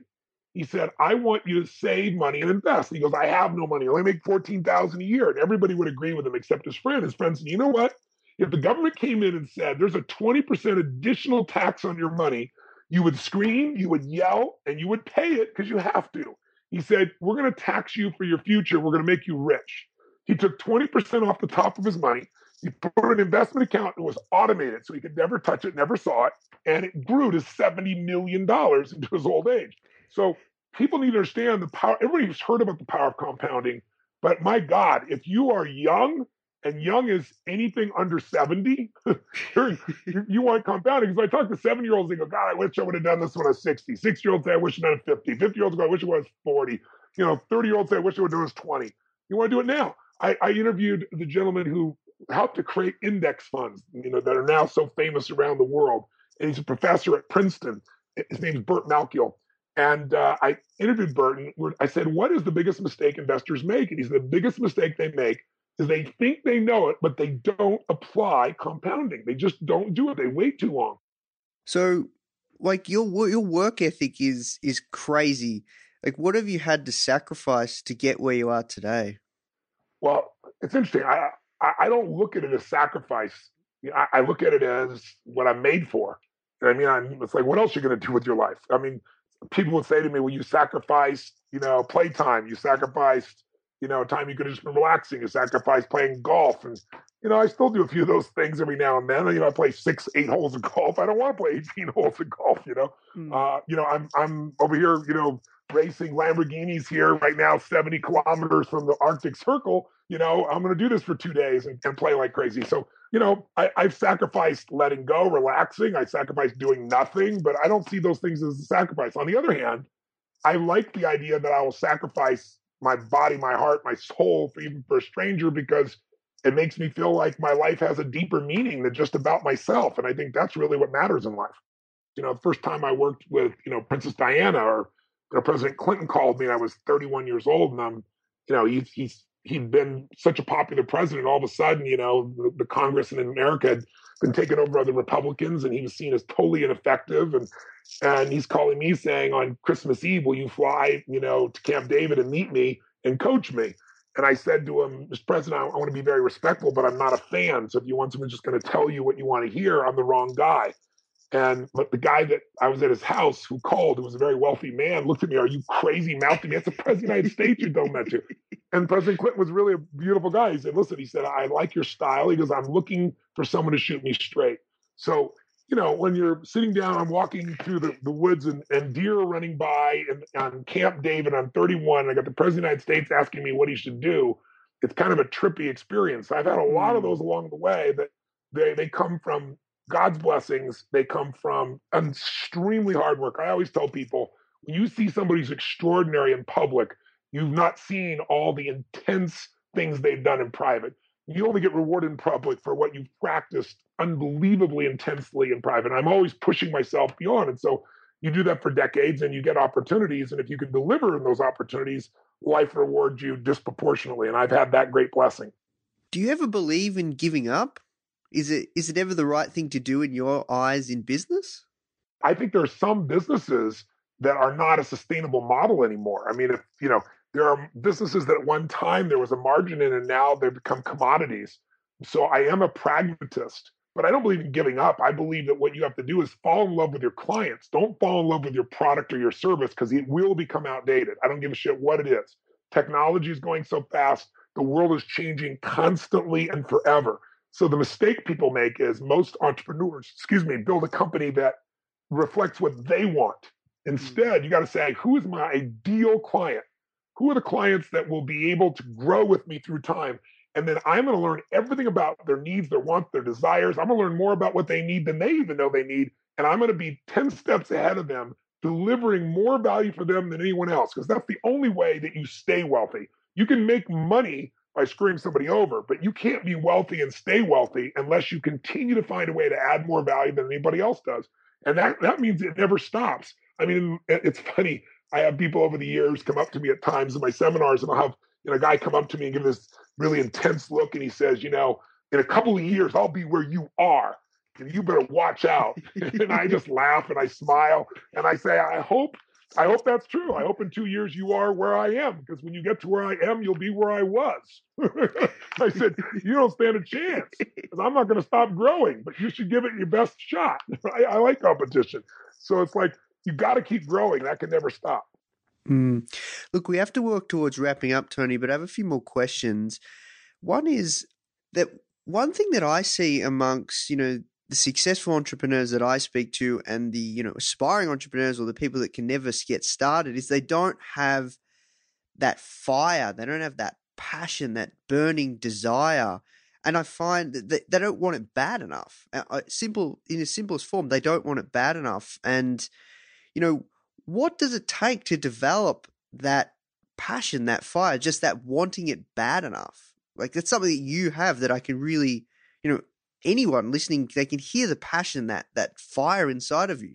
He said, I want you to save money and invest. He goes, I have no money. I only make 14,000 a year. And everybody would agree with him except his friend. His friend said, you know what? If the government came in and said, there's a 20% additional tax on your money, you would scream, you would yell, and you would pay it because you have to. He said, we're going to tax you for your future. We're going to make you rich. He took 20% off the top of his money. He put an investment account that was automated so he could never touch it, never saw it. And it grew to $70 million into his old age. So people need to understand the power. Everybody's heard about the power of compounding, but my God, if you are young and young is anything under 70, you want compounding. Because I talk to seven year olds, they go, God, I wish I would have done this when I was 60. Six year olds say, I wish I had 50. 50 year olds go, I wish I was 40. You know, 30 year olds say, I wish I would have done this 20. You want to do it now. I, I interviewed the gentleman who helped to create index funds, you know, that are now so famous around the world. And he's a professor at Princeton. His name is Burt Malkiel. And uh, I interviewed Burton. I said, What is the biggest mistake investors make? And he said, The biggest mistake they make is they think they know it, but they don't apply compounding. They just don't do it. They wait too long. So, like your your work ethic is is crazy. Like, what have you had to sacrifice to get where you are today? Well, it's interesting. I I, I don't look at it as sacrifice. I, I look at it as what I'm made for. I mean, I'm, it's like, what else are you going to do with your life? I mean, people would say to me, well, you sacrificed, you know, playtime, you sacrificed, you know, time you could have just been relaxing, you sacrificed playing golf. And, you know, I still do a few of those things every now and then. You know, I play six, eight holes of golf. I don't want to play 18 holes of golf, you know. Mm. Uh, you know, I'm I'm over here, you know, racing Lamborghinis here right now, 70 kilometers from the Arctic Circle. You know, I'm going to do this for two days and, and play like crazy. So, you know, I, I've sacrificed letting go, relaxing. I sacrificed doing nothing, but I don't see those things as a sacrifice. On the other hand, I like the idea that I will sacrifice my body, my heart, my soul, for even for a stranger, because it makes me feel like my life has a deeper meaning than just about myself. And I think that's really what matters in life. You know, the first time I worked with, you know, Princess Diana or you know, President Clinton called me and I was 31 years old and I'm, you know, he's, he's, he'd been such a popular president. All of a sudden, you know, the, the Congress in America had been taken over by the Republicans and he was seen as totally ineffective. And, and he's calling me saying on Christmas Eve, will you fly, you know, to Camp David and meet me and coach me? And I said to him, Mr. President, I, I want to be very respectful, but I'm not a fan. So if you want someone just going to tell you what you want to hear, I'm the wrong guy. And but the guy that I was at his house who called, who was a very wealthy man, looked at me, Are you crazy? mouthing me, That's the president of the United States you don't mention. And President Clinton was really a beautiful guy. He said, Listen, he said, I like your style. He goes, I'm looking for someone to shoot me straight. So, you know, when you're sitting down, I'm walking through the, the woods and, and deer are running by and on Camp David, I'm 31. I got the President of the United States asking me what he should do. It's kind of a trippy experience. I've had a lot of mm. those along the way that they they come from God's blessings, they come from extremely hard work. I always tell people when you see somebody who's extraordinary in public, you've not seen all the intense things they've done in private. You only get rewarded in public for what you've practiced unbelievably intensely in private. I'm always pushing myself beyond. And so you do that for decades and you get opportunities. And if you can deliver in those opportunities, life rewards you disproportionately. And I've had that great blessing. Do you ever believe in giving up? Is it is it ever the right thing to do in your eyes in business? I think there are some businesses that are not a sustainable model anymore. I mean, if you know, there are businesses that at one time there was a margin in and now they've become commodities. So I am a pragmatist, but I don't believe in giving up. I believe that what you have to do is fall in love with your clients. Don't fall in love with your product or your service because it will become outdated. I don't give a shit what it is. Technology is going so fast. The world is changing constantly and forever. So the mistake people make is most entrepreneurs, excuse me, build a company that reflects what they want. Hmm. Instead, you got to say, who is my ideal client? Who are the clients that will be able to grow with me through time? And then I'm going to learn everything about their needs, their wants, their desires. I'm going to learn more about what they need than they even know they need. And I'm going to be 10 steps ahead of them, delivering more value for them than anyone else, because that's the only way that you stay wealthy. You can make money by screwing somebody over. But you can't be wealthy and stay wealthy unless you continue to find a way to add more value than anybody else does. And that, that means it never stops. I mean, it's funny. I have people over the years come up to me at times in my seminars, and I'll have you know, a guy come up to me and give this really intense look, and he says, you know, in a couple of years, I'll be where you are. And you better watch out. and I just laugh and I smile and I say, I hope I hope that's true. I hope in two years you are where I am, because when you get to where I am, you'll be where I was. I said, you don't stand a chance, because I'm not going to stop growing, but you should give it your best shot. I, I like competition. So it's like, you got to keep growing. That can never stop. Mm. Look, we have to work towards wrapping up, Tony, but I have a few more questions. One is that one thing that I see amongst, you know, the successful entrepreneurs that I speak to and the you know aspiring entrepreneurs or the people that can never get started is they don't have that fire they don't have that passion that burning desire and I find that they, don't want it bad enough. Simple in the simplest form they don't want it bad enough and you know what does it take to develop that passion that fire just that wanting it bad enough? Like that's something that you have that I can really you know anyone listening, they can hear the passion that that fire inside of you.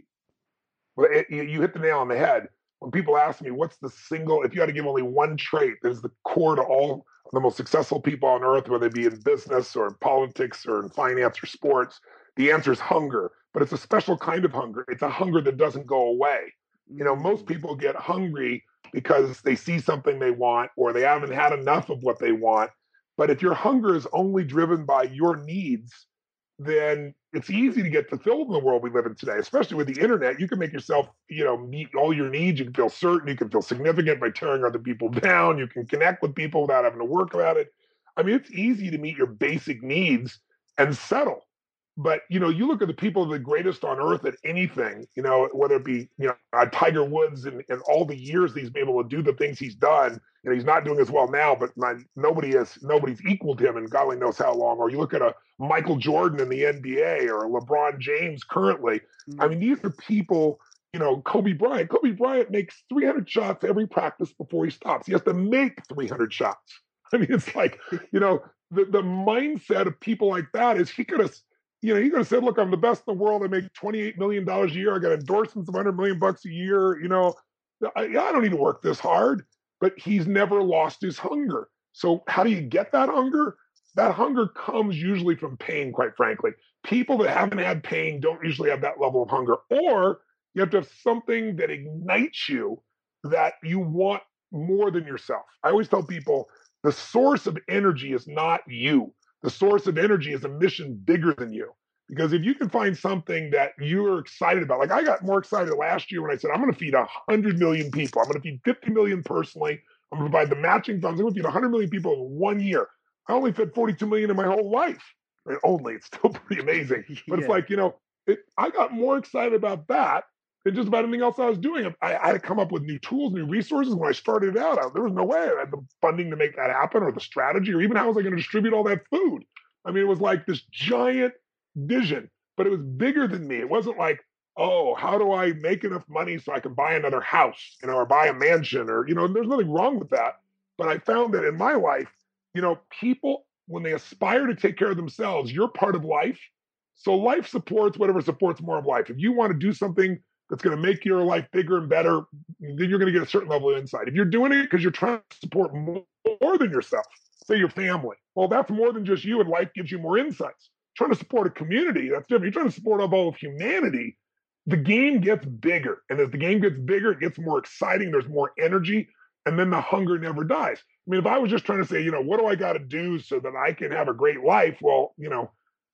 Well, it, you hit the nail on the head. When people ask me, "What's the single?" If you had to give only one trait that is the core to all the most successful people on earth, whether they be in business or in politics or in finance or sports, the answer is hunger. But it's a special kind of hunger. It's a hunger that doesn't go away. You know, most mm. people get hungry because they see something they want or they haven't had enough of what they want. But if your hunger is only driven by your needs, then it's easy to get fulfilled in the world we live in today, especially with the internet. You can make yourself, you know, meet all your needs. You can feel certain. You can feel significant by tearing other people down. You can connect with people without having to work about it. I mean, it's easy to meet your basic needs and settle. But you know, you look at the people the greatest on earth at anything. You know, whether it be you know uh, Tiger Woods and, and all the years he's been able to do the things he's done. You know, he's not doing as well now, but nobody has nobody's equaled him and God only knows how long. Or you look at a Michael Jordan in the NBA or LeBron James currently. Mm-hmm. I mean, these are people. You know, Kobe Bryant. Kobe Bryant makes 300 shots every practice before he stops. He has to make 300 shots. I mean, it's like, you know, the, the mindset of people like that is he could have you know, you could have said, look, I'm the best in the world. I make $28 million a year. I got endorsements of 100 million bucks a year. You know, I, I don't need to work this hard, but he's never lost his hunger. So how do you get that hunger? That hunger comes usually from pain, quite frankly. People that haven't had pain don't usually have that level of hunger. Or you have to have something that ignites you that you want more than yourself. I always tell people the source of energy is not you the source of energy is a mission bigger than you. Because if you can find something that you're excited about, like I got more excited last year when I said, I'm going to feed 100 million people. I'm going to feed 50 million personally. I'm going to provide the matching funds. I'm going to feed 100 million people in one year. I only fed 42 million in my whole life. I mean, only, it's still pretty amazing. But yeah. it's like, you know, it, I got more excited about that than just about anything else I was doing. I, I, had to come up with new tools, new resources. When I started out, I, there was no way I had the funding to make that happen, or the strategy, or even how was I going to distribute all that food. I mean, it was like this giant vision, but it was bigger than me. It wasn't like, oh, how do I make enough money so I can buy another house, you know, or buy a mansion, or you know, there's nothing wrong with that. But I found that in my life, you know, people when they aspire to take care of themselves, you're part of life. So life supports whatever supports more of life. If you want to do something that's going to make your life bigger and better, then you're going to get a certain level of insight. If you're doing it because you're trying to support more, than yourself, say your family, well, that's more than just you, and life gives you more insights. Trying to support a community, that's different. You're trying to support all of humanity. The game gets bigger. And as the game gets bigger, it gets more exciting. There's more energy. And then the hunger never dies. I mean, if I was just trying to say, you know, what do I got to do so that I can have a great life? Well, you know,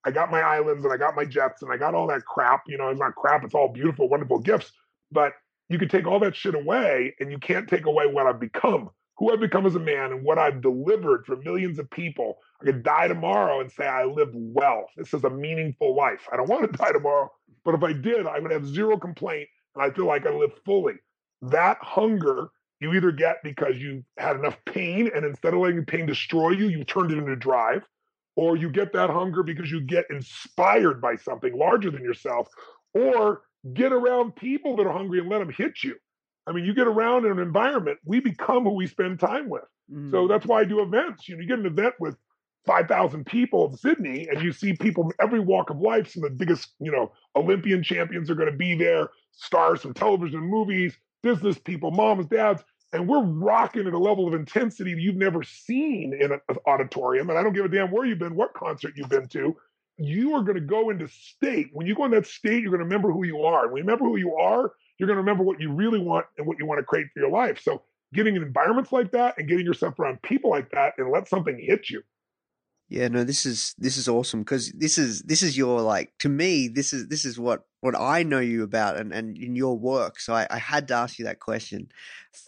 I got my islands and I got my jets and I got all that crap. You know, it's not crap, it's all beautiful, wonderful gifts. But you could take all that shit away and you can't take away what I've become, who I've become as a man and what I've delivered for millions of people. I could die tomorrow and say I lived well. This is a meaningful life. I don't want to die tomorrow, but if I did, I would have zero complaint and I feel like I lived fully. That hunger you either get because you had enough pain and instead of letting pain destroy you, you turned it into drive or you get that hunger because you get inspired by something larger than yourself, or get around people that are hungry and let them hit you. I mean, you get around in an environment, we become who we spend time with. Mm. So that's why I do events. You know, you get an event with 5,000 people in Sydney and you see people from every walk of life. Some of the biggest, you know, Olympian champions are going to be there, stars from television and movies, business people, moms, dads and we're rocking at a level of intensity you've never seen in an auditorium. And I don't give a damn where you've been, what concert you've been to. You are going to go into state. When you go in that state, you're going to remember who you are. And when you remember who you are, you're going to remember what you really want and what you want to create for your life. So getting in environments like that and getting yourself around people like that and let something hit you yeah, no, this is this is awesome because this is this is your like to me this is this is what what I know you about and and in your work. So I, I had to ask you that question.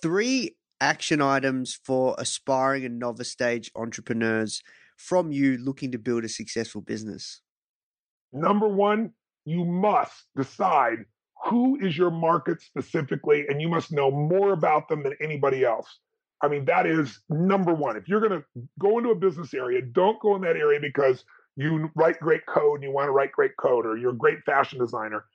Three action items for aspiring and novice stage entrepreneurs from you looking to build a successful business. Number one, you must decide who is your market specifically, and you must know more about them than anybody else. I mean, that is number one. If you're going to go into a business area, don't go in that area because you write great code and you want to write great code or you're a great fashion designer.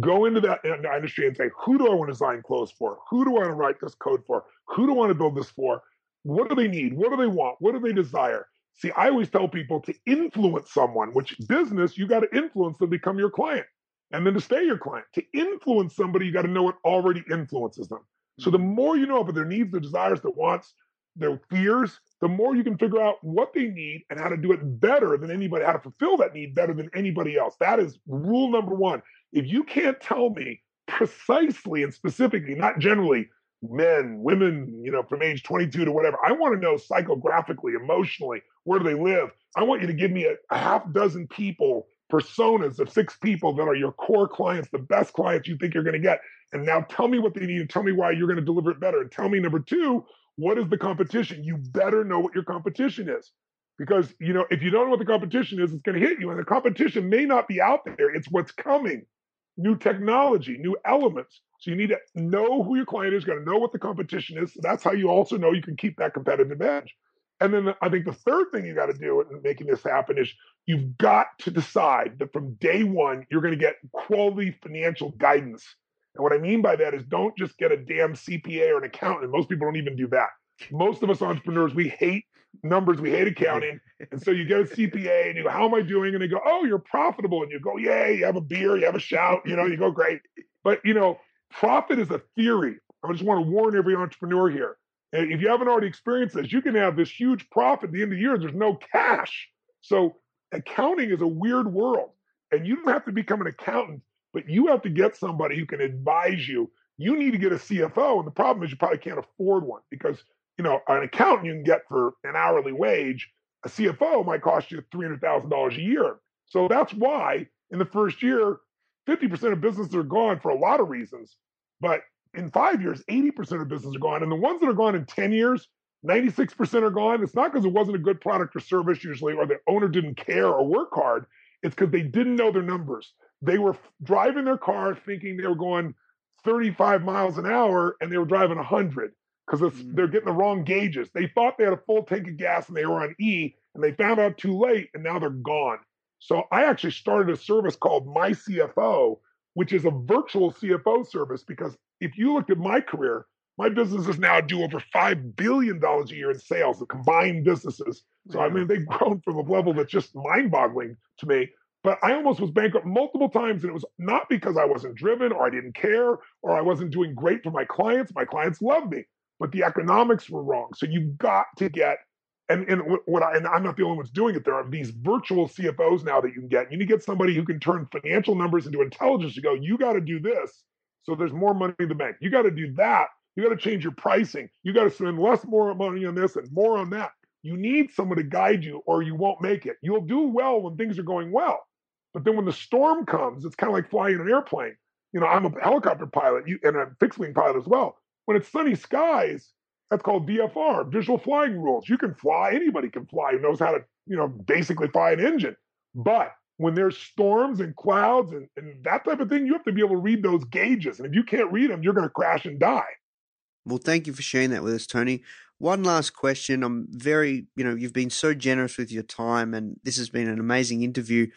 Go into that industry and say, who do I want to design clothes for? Who do I want to write this code for? Who do I want to build this for? What do they need? What do they want? What do they desire? See, I always tell people to influence someone, which business, you got to influence them to become your client and then to stay your client. To influence somebody, you got to know what already influences them. So the more you know about their needs, their desires, their wants, their fears, the more you can figure out what they need and how to do it better than anybody, how to fulfill that need better than anybody else. That is rule number one. If you can't tell me precisely and specifically, not generally, men, women, you know, from age 22 to whatever, I want to know psychographically, emotionally, where do they live? I want you to give me a, a half dozen people, personas of six people that are your core clients, the best clients you think you're going to get. And now tell me what they need and tell me why you're going to deliver it better. And tell me, number two, what is the competition? You better know what your competition is. Because, you know, if you don't know what the competition is, it's going to hit you. And the competition may not be out there, it's what's coming new technology, new elements. So you need to know who your client is, got to know what the competition is. So that's how you also know you can keep that competitive edge. And then I think the third thing you got to do in making this happen is you've got to decide that from day one, you're going to get quality financial guidance. And what I mean by that is don't just get a damn CPA or an accountant. Most people don't even do that. Most of us entrepreneurs, we hate numbers, we hate accounting. And so you get a CPA and you go, How am I doing? And they go, Oh, you're profitable. And you go, Yay, you have a beer, you have a shout, you know, you go, Great. But, you know, profit is a theory. I just want to warn every entrepreneur here. If you haven't already experienced this, you can have this huge profit at the end of the year. There's no cash. So accounting is a weird world. And you don't have to become an accountant, but you have to get somebody who can advise you. You need to get a CFO. And the problem is you probably can't afford one because you know, an accountant you can get for an hourly wage, a CFO might cost you $300,000 a year. So that's why in the first year, 50% of businesses are gone for a lot of reasons. But in five years, 80% of businesses are gone. And the ones that are gone in 10 years, 96% are gone. It's not because it wasn't a good product or service usually, or the owner didn't care or work hard. It's because they didn't know their numbers. They were driving their car thinking they were going 35 miles an hour and they were driving 100 because mm. they're getting the wrong gauges. They thought they had a full tank of gas and they were on E, and they found out too late, and now they're gone. So I actually started a service called My CFO, which is a virtual CFO service. Because if you looked at my career, my businesses now do over five billion dollars a year in sales, the combined businesses. So I mean, they've grown from a level that's just mind-boggling to me. But I almost was bankrupt multiple times, and it was not because I wasn't driven or I didn't care or I wasn't doing great for my clients. My clients loved me but the economics were wrong. So you've got to get and and what I and I'm not the only ones doing it. There are these virtual CFOs now that you can get. You need to get somebody who can turn financial numbers into intelligence. To go, you got to do this, so there's more money in the bank. You got to do that. You got to change your pricing. You got to spend less more money on this and more on that. You need someone to guide you, or you won't make it. You'll do well when things are going well, but then when the storm comes, it's kind of like flying an airplane. You know, I'm a helicopter pilot you, and a fixed wing pilot as well. When it's sunny skies, that's called VFR, visual flying rules. You can fly, anybody can fly who knows how to, you know, basically fly an engine. But when there's storms and clouds and, and that type of thing, you have to be able to read those gauges. And if you can't read them, you're going to crash and die. Well, thank you for sharing that with us, Tony. One last question. I'm very, you know, you've been so generous with your time and this has been an amazing interview.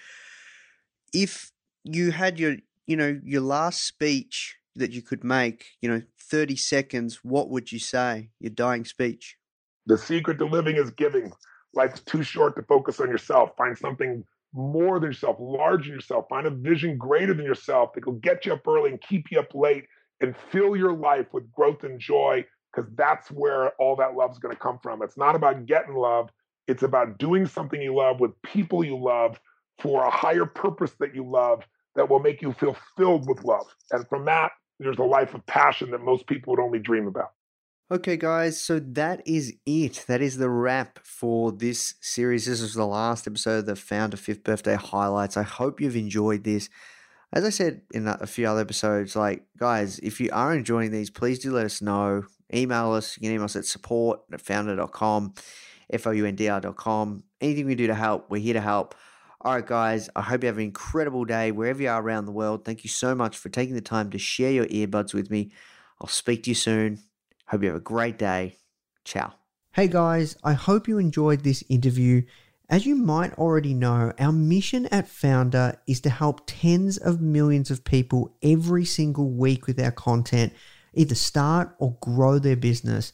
If you had your, you know, your last speech that you could make, you know, 30 seconds, what would you say? Your dying speech. The secret to living is giving. Life's too short to focus on yourself. Find something more than yourself, larger than yourself. Find a vision greater than yourself that will get you up early and keep you up late and fill your life with growth and joy because that's where all that love is going to come from. It's not about getting love, it's about doing something you love with people you love for a higher purpose that you love that will make you feel filled with love. And from that, there's a life of passion that most people would only dream about. Okay, guys, so that is it. That is the wrap for this series. This is the last episode of the Foundr Fifth Birthday Highlights. I hope you've enjoyed this. As I said in a few other episodes, like, guys, if you are enjoying these, please do let us know. Email us. You can email us at support at foundr.com, F O U N D R.com. Anything we do to help, we're here to help. All right, guys, I hope you have an incredible day wherever you are around the world. Thank you so much for taking the time to share your earbuds with me. I'll speak to you soon. Hope you have a great day. Ciao. Hey, guys, I hope you enjoyed this interview. As you might already know, our mission at Foundr is to help tens of millions of people every single week with our content, either start or grow their business